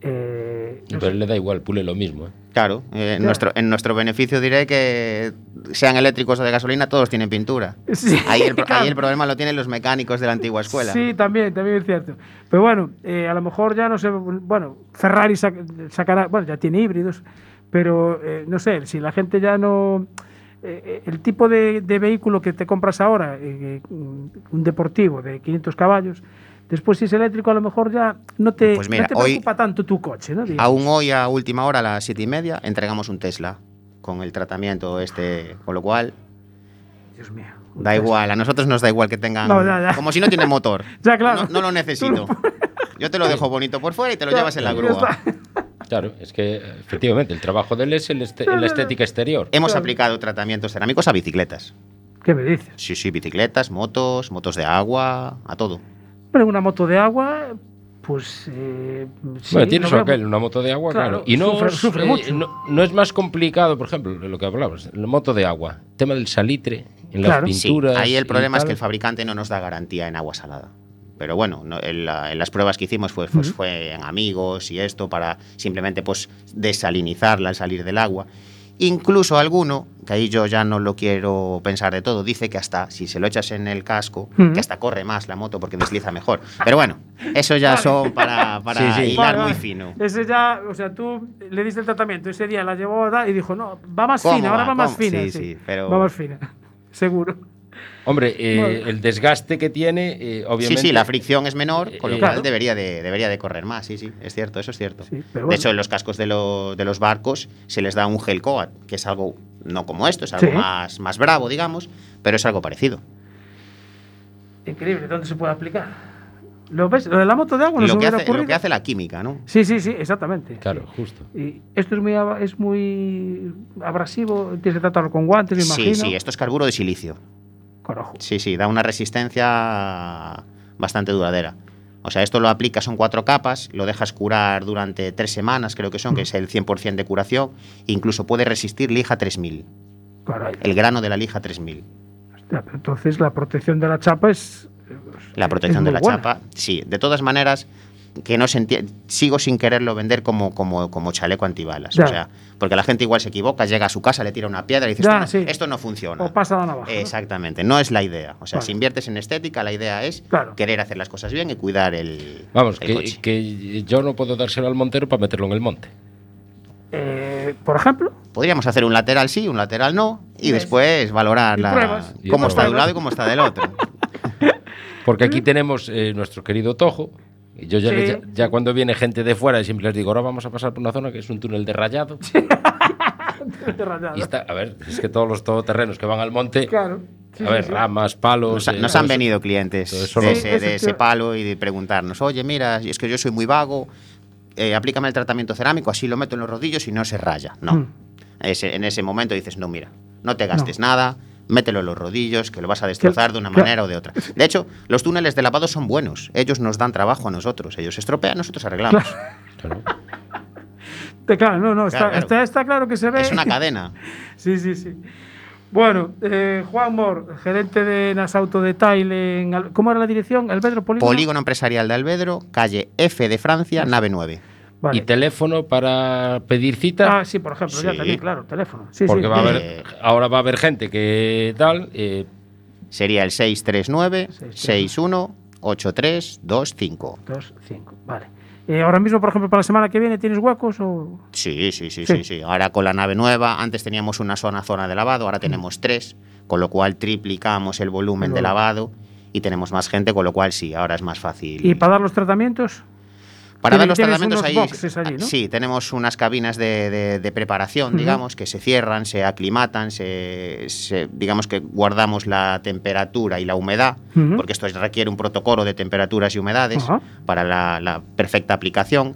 eh, no Pero sé. le da igual, pule lo mismo. ¿eh? Claro, eh, Claro. Nuestro, en nuestro beneficio diré que sean eléctricos o de gasolina, todos tienen pintura. Sí, Ahí el, pro- claro. ahí el problema lo tienen los mecánicos de la antigua escuela. Sí, también, también es cierto. Pero bueno, eh, a lo mejor ya no sé, bueno, Ferrari sac- sacará, bueno, ya tiene híbridos, pero eh, no sé, si la gente ya no... eh, el tipo de, de vehículo que te compras ahora, eh, un un deportivo de 500 caballos, después si es eléctrico a lo mejor ya no te, Pues mira, no te hoy- preocupa tanto tu coche, ¿no? Aún hoy a última hora, a las siete y media, entregamos un Tesla con el tratamiento este, con lo cual Dios mío. da igual, a nosotros nos da igual que tengan, No, ya, ya. como si no tiene motor. Ya, claro. No, no lo necesito. Yo te lo dejo bonito por fuera y te lo Ya, llevas en la grúa. Claro, es que efectivamente el trabajo de él es el este- la estética exterior. Hemos Claro. aplicado tratamientos cerámicos a bicicletas. ¿Qué me dices? Sí, sí, bicicletas, motos, motos de agua, a todo. Pero una moto de agua, pues... Eh, sí, bueno, tienes veo- aquel, una moto de agua, Claro, claro. Y no, sufre- es, sufre eh, mucho. no, no es más complicado, por ejemplo, lo que hablabas, la moto de agua, tema del salitre, en las Claro. Sí, pinturas. ahí el problema es que el fabricante no nos da garantía en agua salada. Pero bueno, no- en, la- en las pruebas que hicimos fue, pues, fue en amigos y esto para simplemente pues desalinizarla al salir del agua. Incluso alguno, que ahí yo ya no lo quiero pensar de todo, dice que hasta si se lo echas en el casco, que hasta corre más la moto porque desliza mejor. Pero bueno, eso ya son para, para Sí, sí. hilar Vale, muy fino. Ese ya, o sea, tú le diste el tratamiento, ese día la llevó y dijo, no, va más ¿Cómo fina, ahora va? va más fina. Sí, sí, pero- Va más fina, seguro. Hombre, eh, Bueno. el desgaste que tiene, eh, obviamente. Sí, sí, la fricción es menor, con lo Eh, cual Claro. debería de, debería de correr más, sí, sí, es cierto, eso es cierto. Sí, pero De bueno. hecho, en los cascos de, lo- de los barcos se les da un gel coat, que es algo, no como esto, es algo Sí. más, más bravo, digamos, pero es algo parecido. Increíble, ¿dónde se puede aplicar? ¿Lo ves? Lo de la moto de agua no se lo, me que hace, lo que hace la química, ¿no? Sí, sí, sí, exactamente. Claro, justo. Y esto es muy, es muy abrasivo, tienes que tratarlo con guantes, me Sí, imagino. sí, esto es carburo de silicio. Sí, sí, da una resistencia bastante duradera. O sea, esto lo aplicas, son cuatro capas, lo dejas curar durante tres semanas, creo que son, que es el 100% de curación, incluso puede resistir lija 3000, Caray. el grano de la lija 3000. Hostia, entonces la protección de la chapa es... La protección es de la buena. chapa, sí. De todas maneras, que no se sigo sin quererlo vender como, como, como chaleco antibalas. Ya. O sea, porque la gente igual se equivoca, llega a su casa, le tira una piedra y dice, Ya, esto, no, sí. esto no funciona. O pasa la navaja. Exactamente, no es la idea. O sea, Vale. si inviertes en estética, la idea es Claro. querer hacer las cosas bien y cuidar el, Vamos, el que, coche. que yo no puedo dárselo al montero para meterlo en el monte. Eh, por ejemplo, Podríamos hacer un lateral sí, un lateral no, y ¿Ves? después valorar Y la- pruebas. Y cómo está de un lado y cómo está del otro. Porque aquí tenemos eh, nuestro querido Tojo. Yo ya, Sí. le- ya, ya cuando viene gente de fuera siempre les digo, ahora vamos a pasar por una zona que es un túnel de rayado. te rayado. Y está, a ver, es que todos los todoterrenos que van al monte, Claro. Sí, a sí, ver, sí. ramas, palos. Nos, ha- eh, nos han venido clientes de, no- ese, Sí, de ese palo y de preguntarnos, oye, mira, es que yo soy muy vago, eh, aplícame el tratamiento cerámico, así lo meto en los rodillos y no se raya. No. Mm. Ese- en ese momento dices, no, mira, no te gastes nada, mételo en los rodillos, que lo vas a destrozar de una manera o de otra. De hecho, los túneles de lavado son buenos. Ellos nos dan trabajo a nosotros. Ellos estropean, nosotros arreglamos. Claro. No, no, está, Claro, claro. Está, está claro que se ve. Es una cadena. Sí, sí, sí. Bueno, eh, Juan Mor, gerente de Nas Autodetail en... ¿Cómo era la dirección? ¿Albedro Polígono? Polígono Empresarial de Albedro, calle F de Francia, nave 9. Vale. ¿Y teléfono para pedir cita? Ah, sí, por ejemplo, ya también, claro, teléfono. Sí, Porque sí. va a haber, Eh, ahora va a haber gente que tal. eh, Sería el 639 639. 618325. Dos, cinco, vale. Eh, ahora mismo, por ejemplo, para la semana que viene, ¿tienes huecos o...? Sí, sí, sí, Sí. sí, sí. Ahora con la nave nueva, antes teníamos una zona zona de lavado, ahora tenemos tres, con lo cual triplicamos el volumen de lavado y tenemos más gente, con lo cual sí, ahora es más fácil. ¿Y para dar los tratamientos? Para dar los tratamientos ahí. allí, ¿no? Sí, tenemos unas cabinas de, de- de preparación, digamos, que se cierran, se aclimatan, se, se- digamos que guardamos la temperatura y la humedad, porque esto requiere un protocolo de temperaturas y humedades para la, la perfecta aplicación.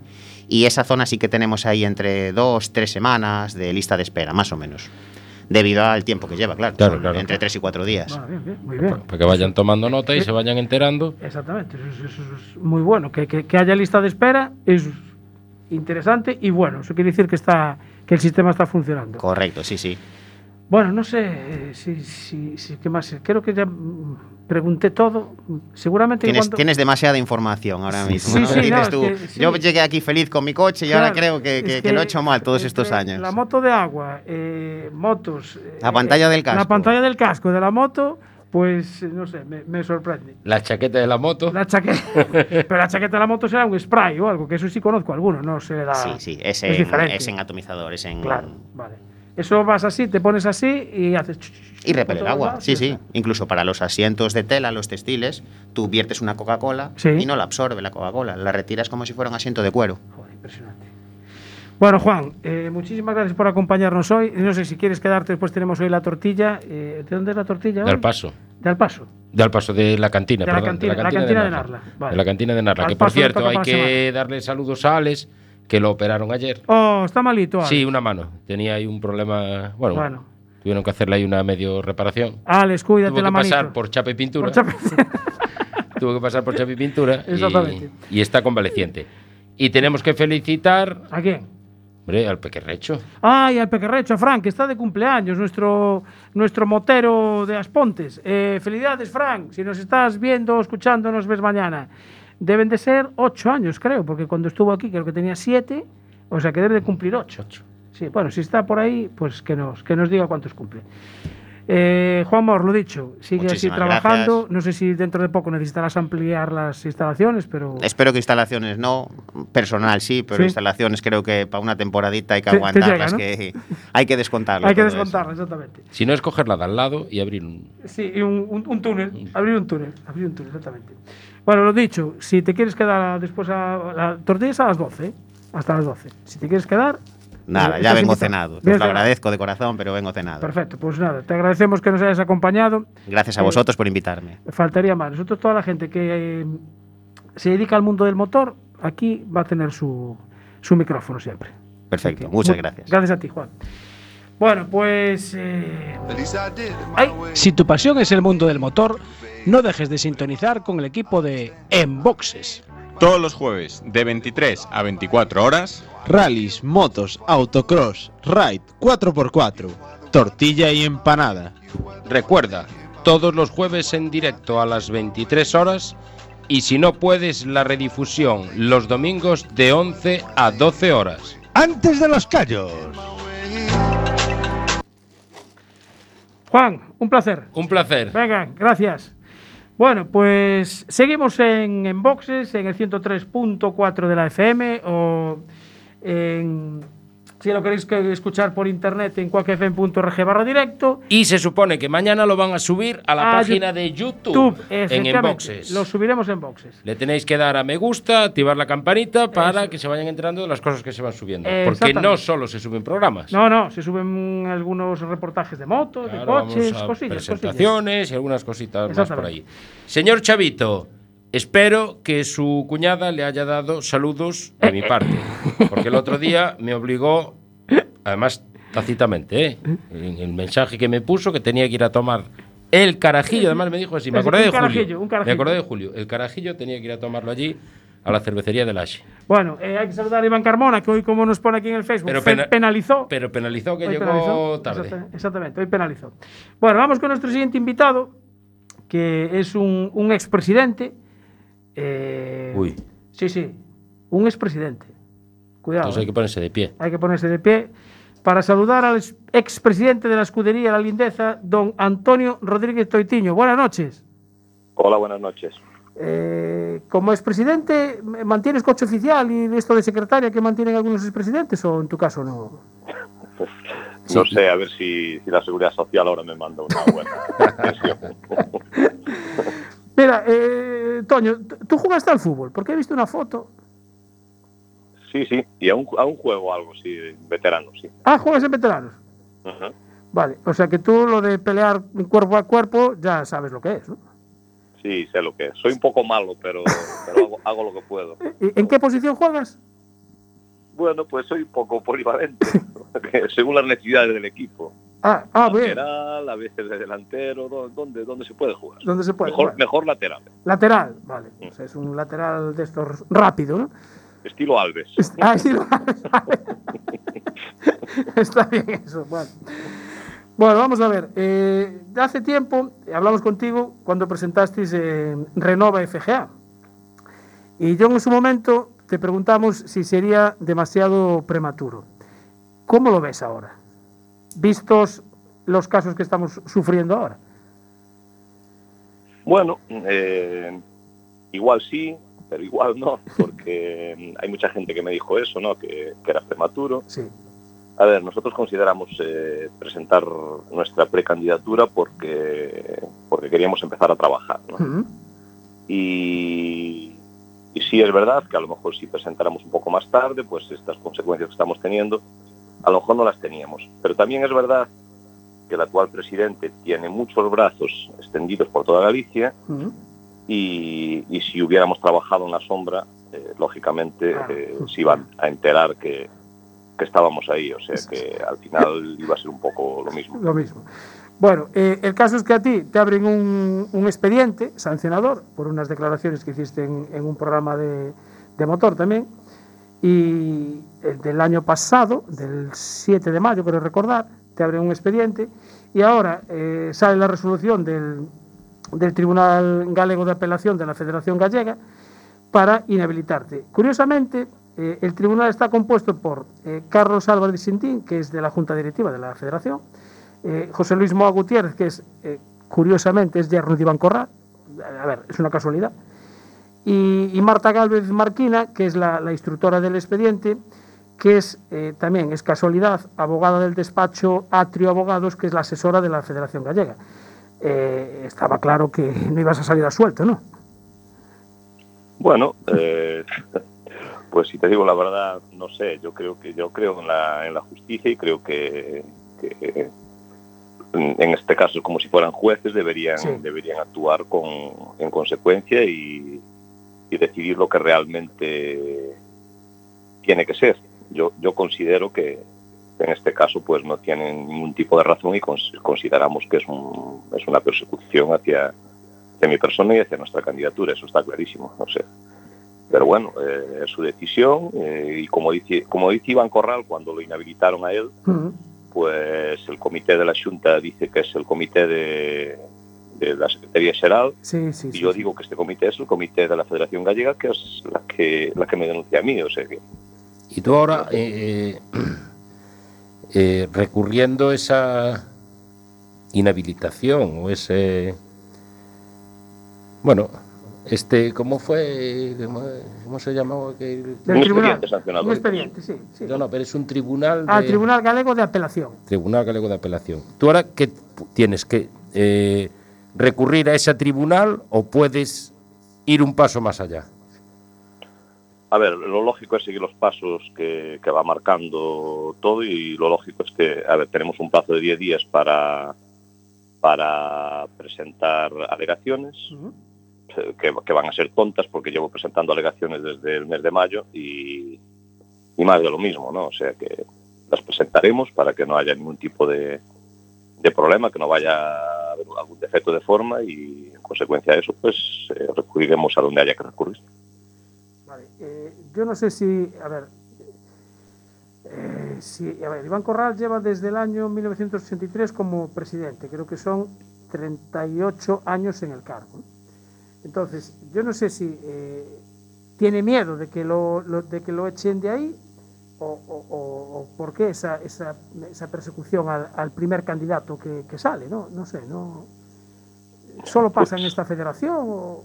Y esa zona sí que tenemos ahí entre dos, tres semanas de lista de espera, más o menos. Debido al tiempo que lleva, claro. Claro, son claro. Entre tres y cuatro días. Bien, bien, muy bien. para que vayan tomando nota y se vayan enterando. Exactamente, eso, es- eso es muy bueno. Que, que- que haya lista de espera es interesante y bueno, eso quiere decir que, está, que el sistema está funcionando. Correcto, sí, sí. Bueno, no sé eh, si, si, si- qué más. Creo que ya mm, pregunté todo. Seguramente Tienes, cuando- tienes demasiada información ahora mismo. Sí, ¿no? sí, Dices no, tú, que sí. yo llegué aquí feliz con mi coche y ahora creo que, es que- que lo he hecho mal todos es estos años. La moto de agua, eh, motos. eh, La pantalla del La casco. pantalla del casco de la moto, pues eh, no sé, me, me sorprende. La chaqueta de la moto. La chaqueta, pero la chaqueta de la moto será un spray o algo, que eso sí conozco alguno, no se le da. Sí, sí, es, es en, diferente. es en atomizador, es en... Claro, vale. Eso vas así, te pones así y haces. Y repele el agua, sí, sí. Incluso para los asientos de tela, los textiles, tú viertes una Coca-Cola Sí. y no la absorbe la Coca-Cola, la retiras como si fuera un asiento de cuero. Joder, impresionante. Bueno, Juan, eh, muchísimas gracias por acompañarnos hoy. No sé si quieres quedarte, después tenemos hoy la tortilla. eh, ¿De dónde es la tortilla? De hoy? al paso. De al paso. De al paso de la cantina, De la cantina- la cantina de Narla, vale. De la cantina de Narla. Al Que por cierto, hay que darle saludos a Alex, que lo operaron ayer. Oh, está malito. Sí, una mano. Tenía ahí un problema. Bueno, Bueno. tuvieron que hacerle ahí una medio reparación. Alex, cuídate Tuvo la que pasar manito. por chapa y pintura. Por Tuvo que pasar por chapa y pintura. Exactamente. Y, está convaleciente. Y tenemos que felicitar ¿A quién? hombre, al pequerrecho. Ay, al pequerrecho, Frank, que está de cumpleaños, nuestro, nuestro motero de Aspontes. Eh, felicidades, Frank. Si nos estás viendo o escuchando, nos ves mañana. Deben de ser ocho años, creo, porque cuando estuvo aquí creo que tenía siete, o sea que debe de cumplir ocho. Sí, bueno, si está por ahí, pues que nos, que nos diga cuántos cumple. Eh, Juan Mor, lo dicho, sigue así trabajando. gracias. No sé si dentro de poco necesitarás ampliar las instalaciones, pero... Espero que instalaciones no, personal sí, pero Sí. instalaciones creo que para una temporadita hay que aguantarlas, llega, ¿no? que hay que descontarlo. Hay que descontarlo, exactamente. Si no es cogerla de al lado y abrir un. Sí, y un, un- un túnel, abrir un túnel, abrir un túnel, exactamente. Bueno, lo dicho, si te quieres quedar después a la tortilla es a las 12, ¿eh? hasta las 12. Si te quieres quedar... Nada, eh, ya vengo invitado. cenado. Os lo agradezco de corazón, pero vengo cenado. Perfecto, pues nada, te agradecemos que nos hayas acompañado. Gracias a Eh, vosotros por invitarme. Faltaría más. Nosotros, toda la gente que eh, se dedica al mundo del motor, aquí va a tener su, su micrófono siempre. Perfecto, muchas mu- gracias. Gracias a ti, Juan. Bueno, pues... eh, Ay, si tu pasión es el mundo del motor, no dejes de sintonizar con el equipo de Enboxes. Todos los jueves de 23 a 24 horas, Rallys, motos, autocross, ride, 4x4, tortilla y empanada. Recuerda, todos los jueves en directo a las 23 horas y si no puedes, la redifusión los domingos de 11 a 12 horas. Antes de los callos. Juan, un placer. Un placer. Venga, gracias. Bueno, pues seguimos en, en boxes, en el 103.4 de la FM o en, si lo queréis que escuchar por internet en cuacfm.org barra directo. Y se supone que mañana lo van a subir a la Ah, página de YouTube, Tube, en Enboxes. Lo subiremos en boxes. Le tenéis que dar a me gusta, activar la campanita para Eso. que se vayan enterando de las cosas que se van subiendo. Eh, Porque no solo se suben programas. No, no, se suben algunos reportajes de motos, de coches, cosillas, cosillas. presentaciones y algunas cositas más por ahí. Señor Chavito, espero que su cuñada le haya dado saludos de mi parte. Porque el otro día me obligó, además tácitamente, ¿eh? En el mensaje que me puso que tenía que ir a tomar el carajillo, además me dijo así, me acordé de Julio. un carajillo. Me acordé de Julio. El carajillo tenía que ir a tomarlo allí a la cervecería de Lache. Bueno, eh, hay que saludar a Iván Carmona, que hoy, como nos pone aquí en el Facebook, Pero pena- penalizó. Pero penalizó que Hoy llegó penalizó. tarde. Exacta- Exactamente, hoy penalizó. Bueno, vamos con nuestro siguiente invitado, que es un, un expresidente. eh, Uy, Sí, sí, un expresidente. Cuidado. entonces hay eh. que ponerse de pie. Hay que ponerse de pie para saludar al ex- expresidente de la escudería La Lindeza, don Antonio Rodríguez Toitiño. Buenas noches. Hola, buenas noches. Eh, como expresidente, ¿mantienes coche oficial y esto de secretaria que mantienen algunos expresidentes o en tu caso no? No sé, a ver si, si la Seguridad Social ahora me manda una buena. Mira, eh, Toño, tú jugaste al fútbol, porque he visto una foto. Sí, sí, y a un, a un juego algo, sí, veterano, sí. Ah, juegas en veteranos. Ajá. Vale, o sea que tú lo de pelear cuerpo a cuerpo ya sabes lo que es, ¿no? Sí, sé lo que es. Soy un poco malo, pero, pero hago, hago lo que puedo. ¿Y ¿En qué posición juegas? Bueno, pues soy un poco polivalente, según las necesidades del equipo. Ah, ah bien. Lateral, a veces de delantero, ¿dó- ¿dónde, dónde se puede jugar? ¿Dónde se puede? Mejor, mejor lateral, Lateral, vale. O sea, es un lateral de estos rápido, ¿no? Estilo Alves. Es- Ah, sí, lo- Está bien eso. Bueno, Bueno, vamos a ver. eh, hace tiempo hablamos contigo cuando presentasteis eh, Renova FGA. Y yo en su momento te preguntamos si sería demasiado prematuro. ¿Cómo lo ves ahora? Vistos los casos que estamos sufriendo ahora. Bueno, eh, igual sí, pero igual no, porque mm, hay mucha gente que me dijo eso, ¿no? Que, que era prematuro. Sí. A ver, nosotros consideramos eh, presentar nuestra precandidatura porque, porque queríamos empezar a trabajar, ¿no? Y, y sí es verdad que a lo mejor si presentáramos un poco más tarde, pues estas consecuencias que estamos teniendo, a lo mejor no las teníamos. Pero también es verdad que el actual presidente tiene muchos brazos extendidos por toda Galicia. Y, y si hubiéramos trabajado en la sombra, eh, lógicamente Ah. eh, se iban a enterar que, que estábamos ahí. O sea que al final iba a ser un poco lo mismo. Lo mismo. Bueno, eh, el caso es que a ti te abren un, un expediente sancionador por unas declaraciones que hiciste en, en un programa de, de motor también. Y el del año pasado, del 7 de mayo, quiero recordar, te abren un expediente. Y ahora eh, sale la resolución del, del Tribunal Galego de Apelación de la Federación Gallega para inhabilitarte. Curiosamente, eh, el tribunal está compuesto por eh, Carlos Álvarez Sintín, que es de la Junta Directiva de la Federación, eh, José Luis Moa Gutiérrez, que es, curiosamente, es de Iván Corral, a ver, es una casualidad, y, Marta Gálvez Marquina, que es la, instructora del expediente, que es también, es casualidad, abogada del despacho Atrio Abogados, que es la asesora de la Federación Gallega. Eh, estaba claro que no ibas a salir a suelto, ¿no? Bueno, eh, pues si te digo la verdad, no sé. Yo creo que yo creo en la, en la justicia y creo que, que en este caso, como si fueran jueces, deberían Sí. deberían actuar con, en consecuencia y, y decidir lo que realmente tiene que ser. Yo yo considero que en este caso pues no tienen ningún tipo de razón y cons- consideramos que es un, es una persecución hacia hacia mi persona y hacia nuestra candidatura, eso está clarísimo, no sé. Pero bueno, eh, es su decisión eh, y como dice, como dice Iván Corral cuando lo inhabilitaron a él, pues el comité de la Junta dice que es el comité de, de la Secretaría Xeral Sí, sí, y sí, yo sí. digo que este comité es el comité de la Federación Gallega que es la que la que me denuncia a mí, o sea que Y tú ahora, eh, eh, recurriendo esa inhabilitación o ese... Bueno, este, ¿cómo fue? ¿Cómo, se llamaba? aquel- Del Un tribunal. Un expediente, sí. sí. No, no, pero es un tribunal Al de- Tribunal Galego de Apelación. Tribunal Galego de Apelación. ¿Tú ahora qué tienes que eh, recurrir a ese tribunal o puedes ir un paso más allá? A ver, lo lógico es seguir los pasos que, que va marcando todo y lo lógico es que, a ver, tenemos un plazo de 10 días para, para presentar alegaciones, que van a ser tontas porque llevo presentando alegaciones desde el mes de mayo y, y más de lo mismo, ¿no? O sea que las presentaremos para que no haya ningún tipo de, de problema, que no vaya a haber algún defecto de forma y en consecuencia de eso pues eh, recurriremos a donde haya que recurrir. Vale, eh, yo no sé si, a ver, eh, si, a ver, Iván Corral lleva desde el año 1983 como presidente, creo que son 38 años en el cargo. Entonces, yo no sé si eh, tiene miedo de que lo, de que lo echen de ahí o, o- o- por qué esa, esa, esa persecución al, primer candidato que, que sale, ¿no? No sé, no. ¿Solo pasa en esta federación o,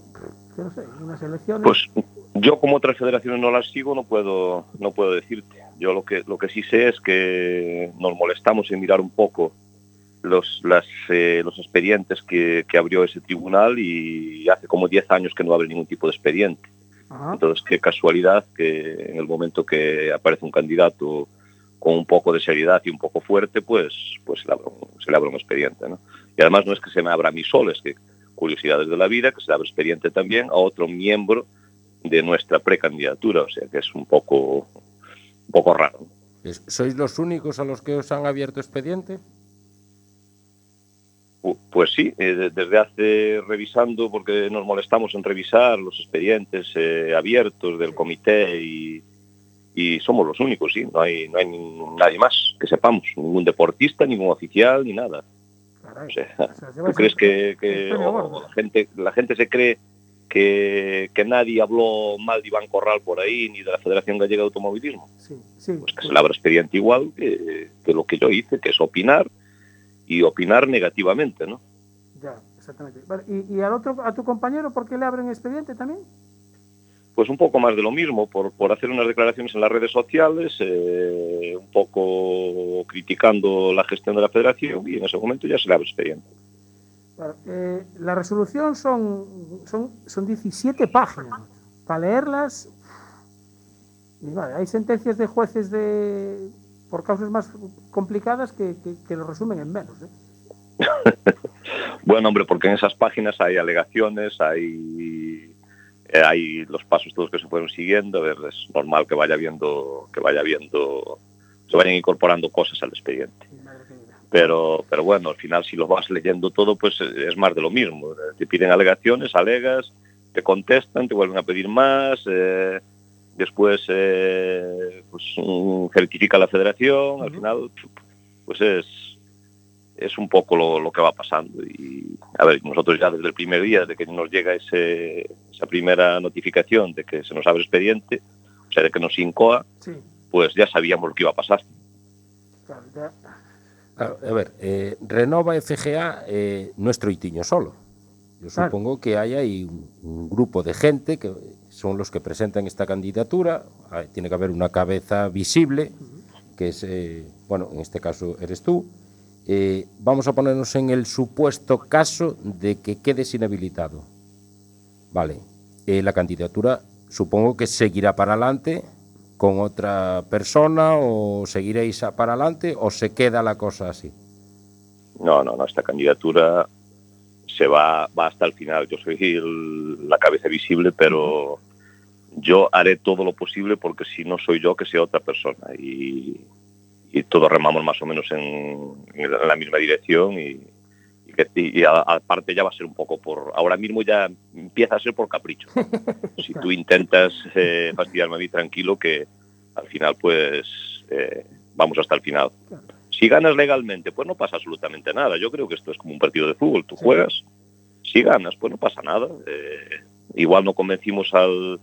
yo no sé, en unas elecciones? Pues yo como otras federaciones no las sigo, no puedo, no puedo decirte. Yo lo que, lo que sí sé es que nos molestamos en mirar un poco los, las, eh, los expedientes que, que abrió ese tribunal y hace como 10 años que no abre ningún tipo de expediente. Ajá. Entonces, qué casualidad que en el momento que aparece un candidato con un poco de seriedad y un poco fuerte, pues, pues se, le abre un, se le abre un expediente. ¿no? Y además no es que se me abra a mí solo, es que curiosidades de la vida, que se le abre expediente también a otro miembro de nuestra precandidatura, o sea que es un poco, un poco raro. ¿Sois los únicos a los que os han abierto expediente? Pu- Pues sí, eh, de- desde hace revisando, porque nos molestamos en revisar los expedientes eh, abiertos del comité y, y somos los únicos, sí, no hay, no hay nadie más que sepamos, ningún deportista, ningún oficial, ni nada. Caray. O sea, ¿tú crees que, un que- premio o gordo. la gente, la gente se cree que, que nadie habló mal de Iván Corral por ahí, ni de la Federación Gallega de Automovilismo? Sí, sí. Pues que se le abra expediente igual que, que lo que yo hice, que es opinar y opinar negativamente, ¿no? Ya, exactamente. Vale, ¿Y, y al otro, a tu compañero, por qué le abren expediente también? pues un poco más de lo mismo, por, por hacer unas declaraciones en las redes sociales, eh, un poco criticando la gestión de la federación y en ese momento ya se le abre expediente. Eh, la resolución son, son, son 17 páginas. Para leerlas, y vale, hay sentencias de jueces de por causas más complicadas que, que, lo resumen en menos. ¿eh? Bueno, hombre, porque en esas páginas hay alegaciones, hay, eh, hay los pasos todos que se fueron siguiendo, es normal que vaya viendo, que vaya viendo, se vayan incorporando cosas al expediente. Pero pero bueno al final si lo vas leyendo todo pues es más de lo mismo. Te piden alegaciones alegas te contestan te vuelven a pedir más eh, después eh, pues mm, certifica la federación al final pues es es un poco lo, lo que va pasando. Y a ver nosotros ya desde el primer día de que nos llega ese, esa primera notificación de que se nos abre expediente o sea de que nos incoa Sí, pues ya sabíamos lo que iba a pasar. Claro, ya. Claro, a ver, eh, Renova FGA eh, no es Troitiño solo. Yo Claro. supongo que hay ahí un, un grupo de gente que son los que presentan esta candidatura. Tiene que haber una cabeza visible, que es, eh, bueno, en este caso eres tú. Eh, vamos a ponernos en el supuesto caso de que quedes inhabilitado. Vale, eh, la candidatura supongo que seguirá para adelante con otra persona o seguiréis para adelante o se queda la cosa así. No, no, no, esta candidatura se va, va hasta el final. Yo soy el- la cabeza visible, pero yo haré todo lo posible porque si no soy yo, que sea otra persona. Y, y todos remamos más o menos en, en la misma dirección y, y que, y a- aparte ya va a ser un poco por... Ahora mismo ya empieza a ser por capricho. si tú intentas eh, fastidiarme a mí tranquilo, que al final pues eh, vamos hasta el final. Si ganas legalmente, pues no pasa absolutamente nada. Yo creo que esto es como un partido de fútbol. Tú juegas, si ganas, pues no pasa nada. Eh, igual no convencimos al,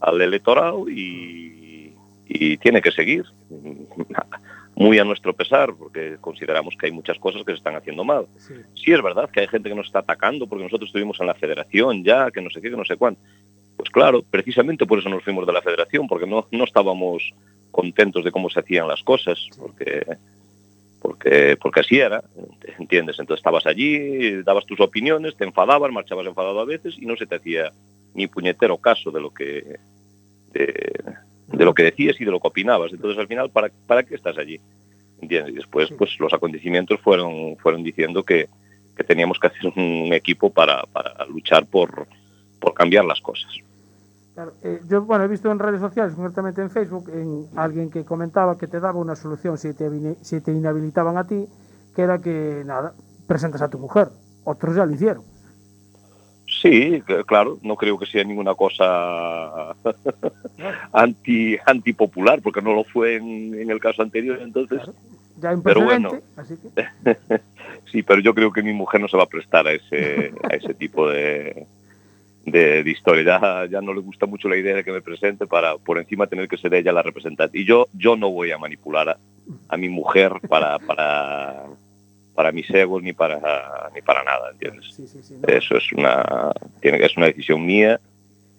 al electorado y, y tiene que seguir. Muy a nuestro pesar, porque consideramos que hay muchas cosas que se están haciendo mal. Sí. Sí es verdad que hay gente que nos está atacando porque nosotros estuvimos en la federación ya, que no sé qué, que no sé cuánto. Pues claro, precisamente por eso nos fuimos de la federación, porque no, no estábamos contentos de cómo se hacían las cosas, porque, porque, porque así era, ¿entiendes? Entonces estabas allí, dabas tus opiniones, te enfadabas, marchabas enfadado a veces y no se te hacía ni puñetero caso de lo que de, de lo que decías y de lo que opinabas. Entonces al final, ¿para, para qué estás allí? Y después, pues los acontecimientos fueron, fueron diciendo que, que teníamos que hacer un equipo para, para luchar por, por cambiar las cosas. Claro, eh, yo, bueno, he visto en redes sociales, concretamente en Facebook, en alguien que comentaba que te daba una solución si te, si te inhabilitaban a ti, que era que, nada, presentas a tu mujer. Otros ya lo hicieron. Sí, claro, no creo que sea ninguna cosa anti antipopular, porque no lo fue en, en el caso anterior, entonces Claro. Ya un Pero bueno. así que... sí, pero yo creo que mi mujer no se va a prestar a ese, a ese tipo de, de, de historia. Ya, ya no le gusta mucho la idea de que me presente para por encima tener que ser ella la representante. Y yo, yo no voy a manipular a, a mi mujer para, para, para mis egos ni para, ni para nada, ¿entiendes? Sí, sí, sí. no. Eso es una, tiene, es una decisión mía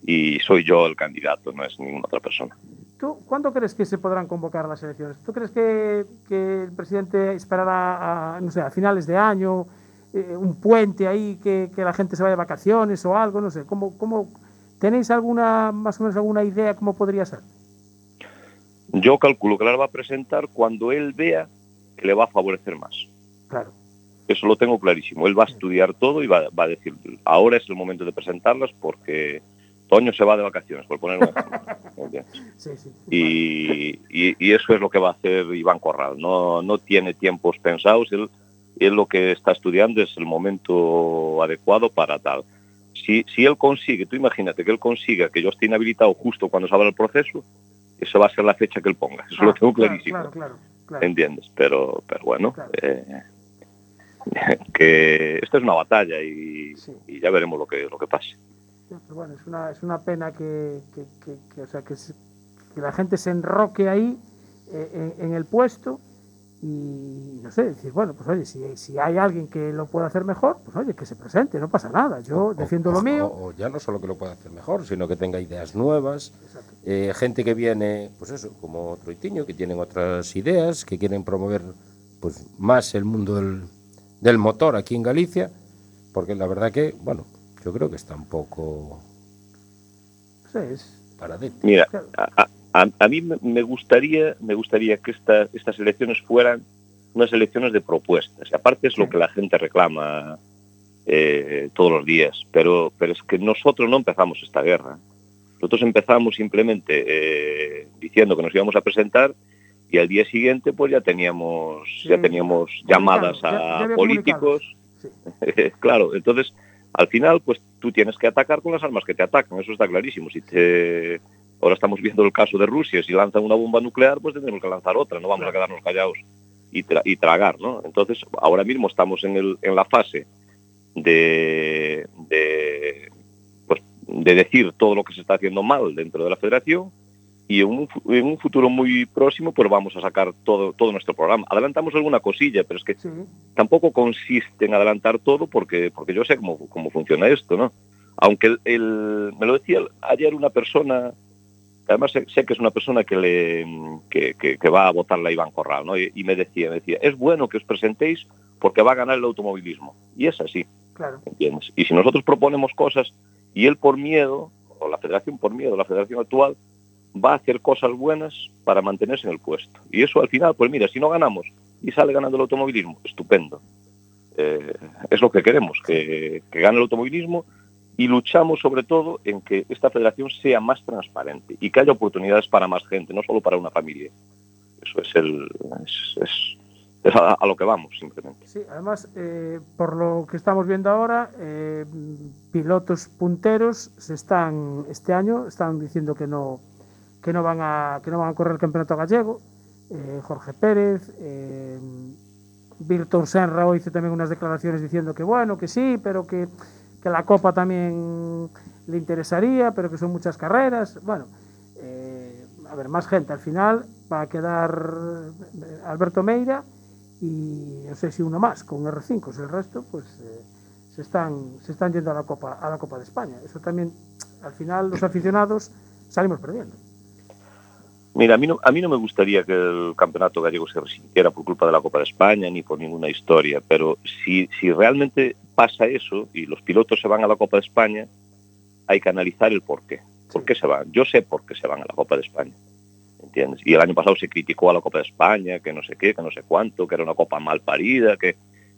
y soy yo el candidato, no es ninguna otra persona. ¿Tú cuándo crees que se podrán convocar las elecciones? ¿Tú crees que, que el presidente esperará a, no sé, a finales de año, eh, un puente ahí, que, que la gente se vaya de vacaciones o algo? No sé, ¿cómo, cómo, ¿tenéis alguna, más o menos alguna idea cómo podría ser? Yo calculo que la va a presentar cuando él vea que le va a favorecer más. Eso lo tengo clarísimo. Él va a estudiar todo y va, va a decir, ahora es el momento de presentarlas porque Toño se va de vacaciones, por poner un ejemplo. ¿entiendes? Sí, sí. y, y- y eso es lo que va a hacer Iván Corral. No, no tiene tiempos pensados. Él, él lo que está estudiando es el momento adecuado para tal. Si, si él consigue, tú imagínate que él consiga que yo esté inhabilitado justo cuando se abra el proceso, esa va a ser la fecha que él ponga. Eso lo Ah, tengo clarísimo. Claro, claro, claro. ¿Entiendes? Pero, pero bueno, eh, que esta es una batalla y, Sí. y ya veremos lo que, lo que pase. Sí, pero bueno, es una, es una pena que, que, que- que, o sea, que, se- que la gente se enroque ahí eh, en, en el puesto y no sé, decir, bueno, pues oye, si, si hay alguien que lo pueda hacer mejor, pues oye, que se presente, no pasa nada. Yo defiendo lo O- mío. O, o ya no solo que lo pueda hacer mejor, sino que tenga ideas nuevas. Eh, gente que viene, pues eso, como Troitiño, que tienen otras ideas, que quieren promover pues más el mundo del, del motor aquí en Galicia, porque la verdad que, bueno, yo creo que está un poco sé, es- paradito. Mira, Claro. a, a- a mí me- gustaría, me gustaría que esta- estas elecciones fueran unas elecciones de propuestas. Y aparte es lo Sí. que la gente reclama eh, todos los días, pero, pero es que nosotros no empezamos esta guerra. Nosotros empezamos simplemente eh, diciendo que nos íbamos a presentar y al día siguiente pues ya teníamos Sí. ya teníamos llamadas Comunicados, ya- ya a políticos sí. claro, entonces al final pues tú tienes que atacar con las armas que te atacan, eso está clarísimo. Si te ahora estamos viendo el caso de Rusia, si lanzan una bomba nuclear, pues tendremos que lanzar otra, no vamos a quedarnos callados y, tra- y tragar, ¿no? Entonces ahora mismo estamos en, el, en la fase de, de pues de decir todo lo que se está haciendo mal dentro de la Federación y en un, en un futuro muy próximo pues vamos a sacar todo, todo nuestro programa. Adelantamos alguna cosilla, pero es que Sí, tampoco consiste en adelantar todo porque, porque yo sé cómo, cómo funciona esto, ¿no? Aunque el, el- me lo decía ayer una persona, además sé, sé que es una persona que, le, que, que- que va a votarle a Iván Corral, ¿no? Y, y me decía, me decía, es bueno que os presentéis porque va a ganar el automovilismo. Y es así, claro. ¿entiendes? Y si nosotros proponemos cosas y él por miedo, o la federación por miedo, la federación actual, va a hacer cosas buenas para mantenerse en el puesto. Y eso al final, pues mira, si no ganamos y sale ganando el automovilismo, estupendo. Eh, es lo que queremos, que, gane el automovilismo y luchamos sobre todo en que esta federación sea más transparente y que haya oportunidades para más gente, no solo para una familia. Eso es el es, es- a lo que vamos simplemente. Sí, además, eh, por lo que estamos viendo ahora, eh, pilotos punteros se están este año están diciendo que no que no van a que no van a correr el campeonato gallego. Eh, Jorge Pérez, eh, Virton Senra hizo también unas declaraciones diciendo que bueno, que sí, pero que, que la Copa también le interesaría, pero que son muchas carreras. Bueno, eh, a ver, más gente. Al final va a quedar eh, Alberto Meira y no sé si uno más con R5, el resto pues eh, se están se están yendo a la Copa a la Copa de España. Eso también al final los aficionados salimos perdiendo. Mira, a mí, no, a mí no me gustaría que el campeonato gallego se resintiera por culpa de la Copa de España ni por ninguna historia, pero si, si realmente pasa eso y los pilotos se van a la Copa de España, hay que analizar el por qué. ¿Por qué se van? Yo sé por qué se van a la Copa de España. ¿Entiendes? Y el año pasado se criticó a la Copa de España, que no sé qué, que no sé cuánto, que era una copa mal parida, que,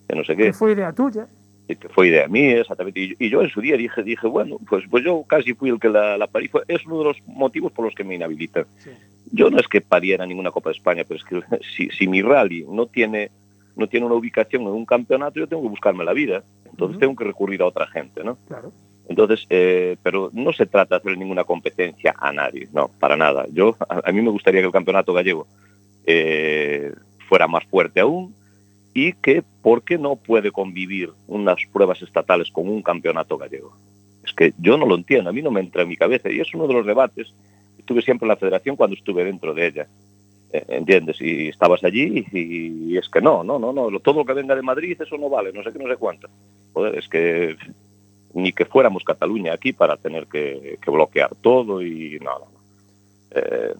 que no sé qué. Que fue idea tuya. Que fue idea mía, exactamente. Y, y yo en su día dije, dije bueno, pues, pues yo casi fui el que la, la parí. Fue- Es uno de los motivos por los que me inhabilitan. Sí. Yo no es que pariera ninguna Copa de España, pero es que si, si mi rally no tiene, no tiene una ubicación en un campeonato, yo tengo que buscarme la vida. Entonces tengo que recurrir a otra gente, ¿no? Claro. Entonces, eh, pero no se trata de hacer ninguna competencia a nadie, no, para nada. Yo, a, a mí me gustaría que el campeonato gallego eh, fuera más fuerte aún y que, ¿por qué no puede convivir unas pruebas estatales con un campeonato gallego? Es que yo no lo entiendo, a mí no me entra en mi cabeza y es uno de los debates que tuve siempre la federación cuando estuve dentro de ella. Eh, ¿Entiendes? Y estabas allí y, es que no, no, no, no, todo lo que venga de Madrid, eso no vale, no sé qué, no sé cuánto. Joder, es que ni que fuéramos Cataluña aquí para tener que, que bloquear todo y no. no. Eh,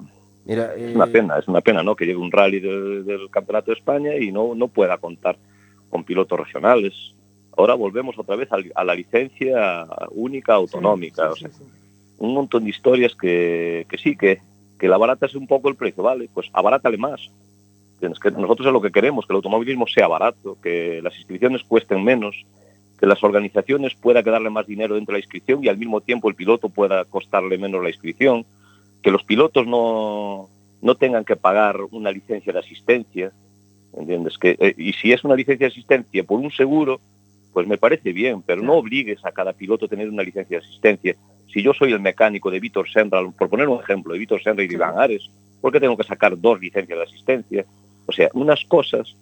Mira, es una eh, pena, es una pena, ¿no? Que llegue un rally de- del Campeonato de España y no, no pueda contar con pilotos regionales. Ahora volvemos otra vez al- a, la licencia única autonómica. Sí, o sea, un montón de historias que, que sí, que, que la barata es un poco el precio, ¿vale? Pues abarátale más. Que nosotros es lo que queremos, que el automovilismo sea barato, que las inscripciones cuesten menos, que las organizaciones pueda quedarle más dinero dentro de la inscripción y al mismo tiempo el piloto pueda costarle menos la inscripción, que los pilotos no, no tengan que pagar una licencia de asistencia, ¿entiendes? Que, eh, y si es una licencia de asistencia por un seguro, pues me parece bien, pero no obligues a cada piloto a tener una licencia de asistencia. Si yo soy el mecánico de Víctor Senra, por poner un ejemplo, de Víctor Senra y de Iván Ares, ¿por qué tengo que sacar dos licencias de asistencia? O sea, unas cosas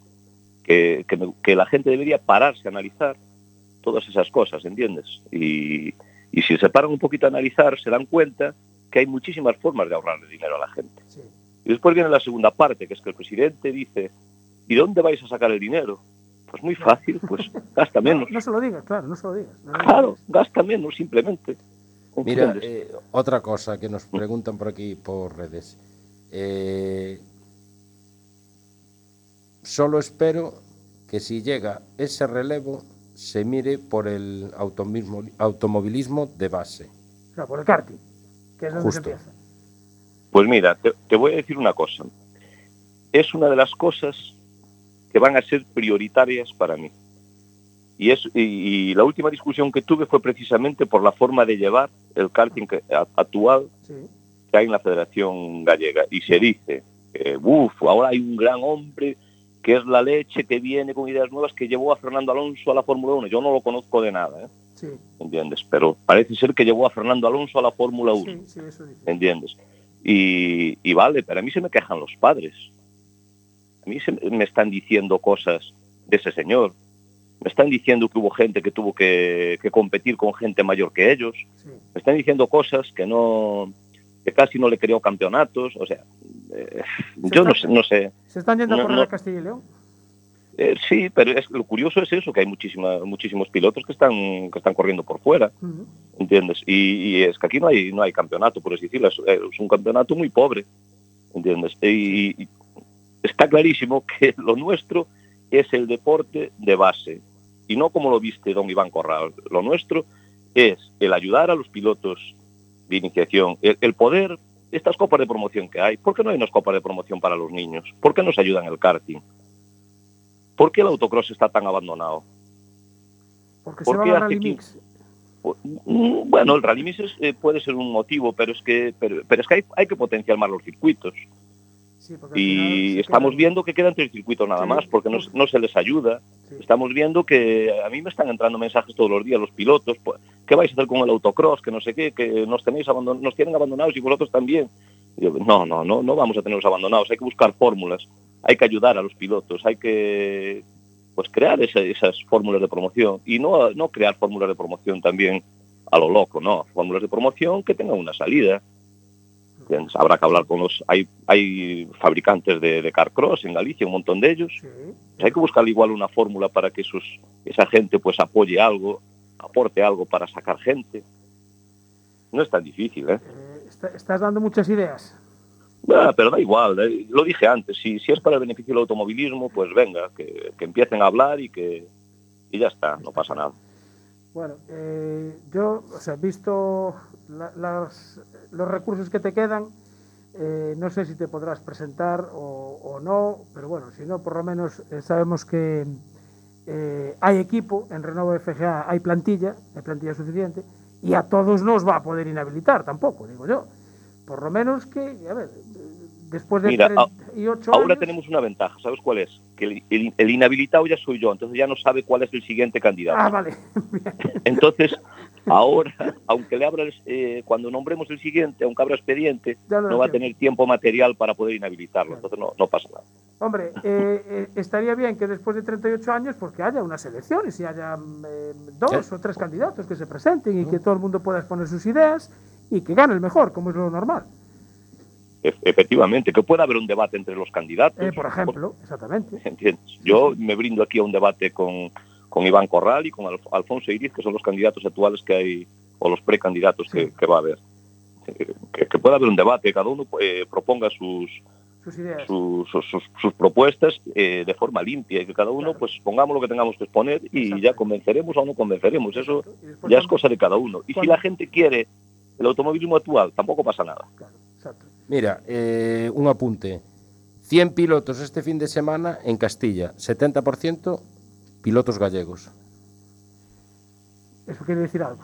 que, que, me- que la gente debería pararse a analizar, todas esas cosas, ¿entiendes? Y, y si se paran un poquito a analizar, se dan cuenta que hay muchísimas formas de ahorrarle dinero a la gente. Sí. Y después viene la segunda parte, que es que el presidente dice, ¿y dónde vais a sacar el dinero? Pues muy fácil, pues gasta No, menos. no se lo digas, claro, no se lo digas. No Claro, digas. gasta menos simplemente. Mira, eh, otra cosa que nos preguntan por aquí por redes. Eh, solo espero que si llega ese relevo se mire por el automismo- automovilismo de base. O sea, por el karting, que es donde Justo. se empieza. Pues mira, te, te voy a decir una cosa. Es una de las cosas que van a ser prioritarias para mí. Y, es, y, y la última discusión que tuve fue precisamente por la forma de llevar el karting que- a- actual Sí. que hay en la Federación Gallega. Y se dice, que, uff, ahora hay un gran hombre que es la leche que viene con ideas nuevas que llevó a Fernando Alonso a la Fórmula 1. Yo no lo conozco de nada, ¿eh? Sí, ¿entiendes? Pero parece ser que llevó a Fernando Alonso a la Fórmula 1. sí, sí, eso dice. ¿entiendes? Y, y vale, pero a mí se me quejan los padres. A mí se me están diciendo cosas de ese señor. Me están diciendo que hubo gente que tuvo que, que competir con gente mayor que ellos. Sí. Me están diciendo cosas que no que casi no le creó campeonatos. O sea, eh, yo no sé, no sé. ¿Se están yendo a No, correr no. a Castilla y León? Eh, sí, pero es, lo curioso es eso, que hay muchísima, muchísimos pilotos que están, que están corriendo por fuera. ¿entiendes? Y, y es que aquí no hay, no hay campeonato, por así decirlo, es, es un campeonato muy pobre, ¿entiendes? Y, y está clarísimo que lo nuestro es el deporte de base, y no como lo viste don Iván Corral, lo nuestro es el ayudar a los pilotos de iniciación, el, el poder, estas copas de promoción que hay, ¿por qué no hay unas copas de promoción para los niños? ¿Por qué nos ayudan el karting? ¿Por qué el autocross está tan abandonado? Porque ¿Por se va hace Mix. Mm, Bueno, el rally mix es, eh, puede ser un motivo, pero es que, pero, pero es que hay, hay que potenciar más los circuitos. Sí, Y estamos viendo que quedan tres circuitos nada Sí. más, porque no, no se les ayuda. Sí. Estamos viendo que a mí me están entrando mensajes todos los días los pilotos, pues, ¿qué vais a hacer con el autocross? Que no sé qué, que nos tenéis abandon nos tienen abandonados y vosotros también. Yo, no, no, no, no vamos a tenerlos abandonados, hay que buscar fórmulas, hay que ayudar a los pilotos, hay que pues crear esa- esas fórmulas de promoción y no, no crear fórmulas de promoción también a lo loco, no, fórmulas de promoción que tengan una salida. Habrá que hablar con los... Hay, hay fabricantes de, de carcross en Galicia, un montón de ellos. Pues hay que buscar igual una fórmula para que esos, esa gente pues apoye algo, aporte algo para sacar gente. No es tan difícil, ¿eh? Está- estás dando muchas ideas. Ah, pero da igual, eh, lo dije antes, si, si es para el beneficio del automovilismo, pues venga, que, que empiecen a hablar y que y ya está, no pasa nada. Bueno, eh, yo, o sea, visto la- las- los recursos que te quedan, eh, no sé si te podrás presentar o, o no, pero bueno, si no, por lo menos eh, sabemos que eh, hay equipo, en Renova FGA hay plantilla, hay plantilla suficiente, y a todos nos va a poder inhabilitar tampoco, digo yo. Por lo menos que, a ver, después de Mira, a- 38 Ahora años... tenemos una ventaja, ¿sabes cuál es? Que el, el- el inhabilitado ya soy yo, entonces ya no sabe cuál es el siguiente candidato. Ah, vale. Entonces, ahora, aunque le abra, el- eh, cuando nombremos el siguiente, aunque abra expediente, no va a tener tiempo material para poder inhabilitarlo, entonces no, no pasa nada. Hombre, eh, eh, estaría bien que después de 38 años pues que haya unas elecciones y haya mm, eh, dos o tres candidatos que se presenten y que todo el mundo pueda exponer sus ideas y que gane el mejor, como es lo normal. Efectivamente, que pueda haber un debate entre los candidatos. Eh, por ejemplo, exactamente. ¿entiendes? Yo me brindo aquí a un debate con, con Iván Corral y con Alf- Alfonso Iriz, que son los candidatos actuales que hay, o los precandidatos que, que va a haber. Que, que pueda haber un debate, cada uno eh, proponga sus, Sus ideas. sus, sus- propuestas eh, de forma limpia y que cada uno pues pongamos lo que tengamos que exponer y ya convenceremos o no convenceremos. Eso ya es cosa de cada uno. Y si la gente quiere el automovilismo actual, tampoco pasa nada. Mira, eh, un apunte. 100 pilotos este fin de semana en Castilla, 70% pilotos gallegos. Eso quiere decir algo.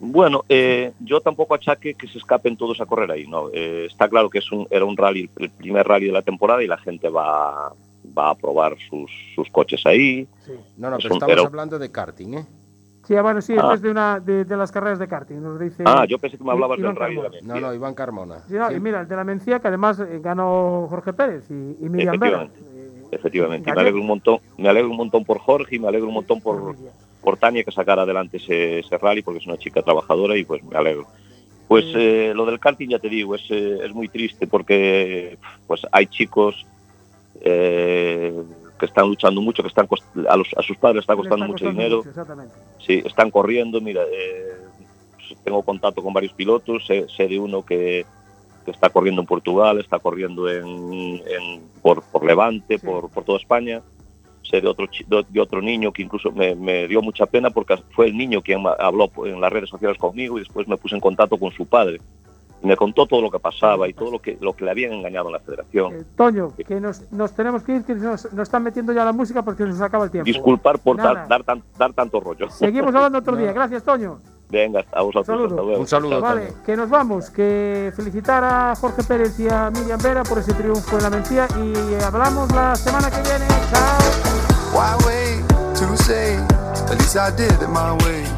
Bueno, eh, yo tampoco achaque que se escapen todos a correr ahí, ¿no? Eh, está claro que es un, era un rally, el primer rally de la temporada y la gente va, va a probar sus, sus coches ahí. No, no, Es pero un- estamos hablando de karting, ¿eh? Sí, bueno, sí, Ah. es de, una, de, de las carreras de karting, nos dice... Ah, yo pensé que me hablabas Iván del rally de. No, no, Iván Carmona. Sí, no, y mira, el de la Mencía, que además eh, ganó Jorge Pérez y, y Miriam Vera. Efectivamente. Efectivamente. Y me alegro un montón, me alegro un montón por Jorge y me alegro un montón por, por Tania que sacara adelante ese, ese rally porque es una chica trabajadora y pues me alegro. Pues eh, lo del karting ya te digo, es, eh, es muy triste porque pues hay chicos eh, que están luchando mucho, que están a, los- a sus padres está costando está mucho costando dinero. mucho, exactamente. Sí, están corriendo. Mira, eh, pues, tengo contacto con varios pilotos. Sé, sé de uno que, que está corriendo en Portugal, está corriendo en, en- por, por Levante, por, por toda España. Sé de otro, de otro niño que incluso me, me dio mucha pena porque fue el niño quien habló en las redes sociales conmigo y después me puse en contacto con su padre. Me contó todo lo que pasaba y todo lo que, lo que le habían engañado en la federación. Toño, que nos, nos tenemos que ir, que nos, nos están metiendo ya la música porque nos acaba el tiempo. Disculpar por dar, dar, tan- dar tanto rollo. Seguimos hablando otro día. Gracias, Toño. Venga, a vosotros. Saludo. hasta luego. Vale, que nos vamos. Que felicitar a Jorge Pérez y a Miriam Vera por ese triunfo en la mentira y hablamos la semana que viene. Chao.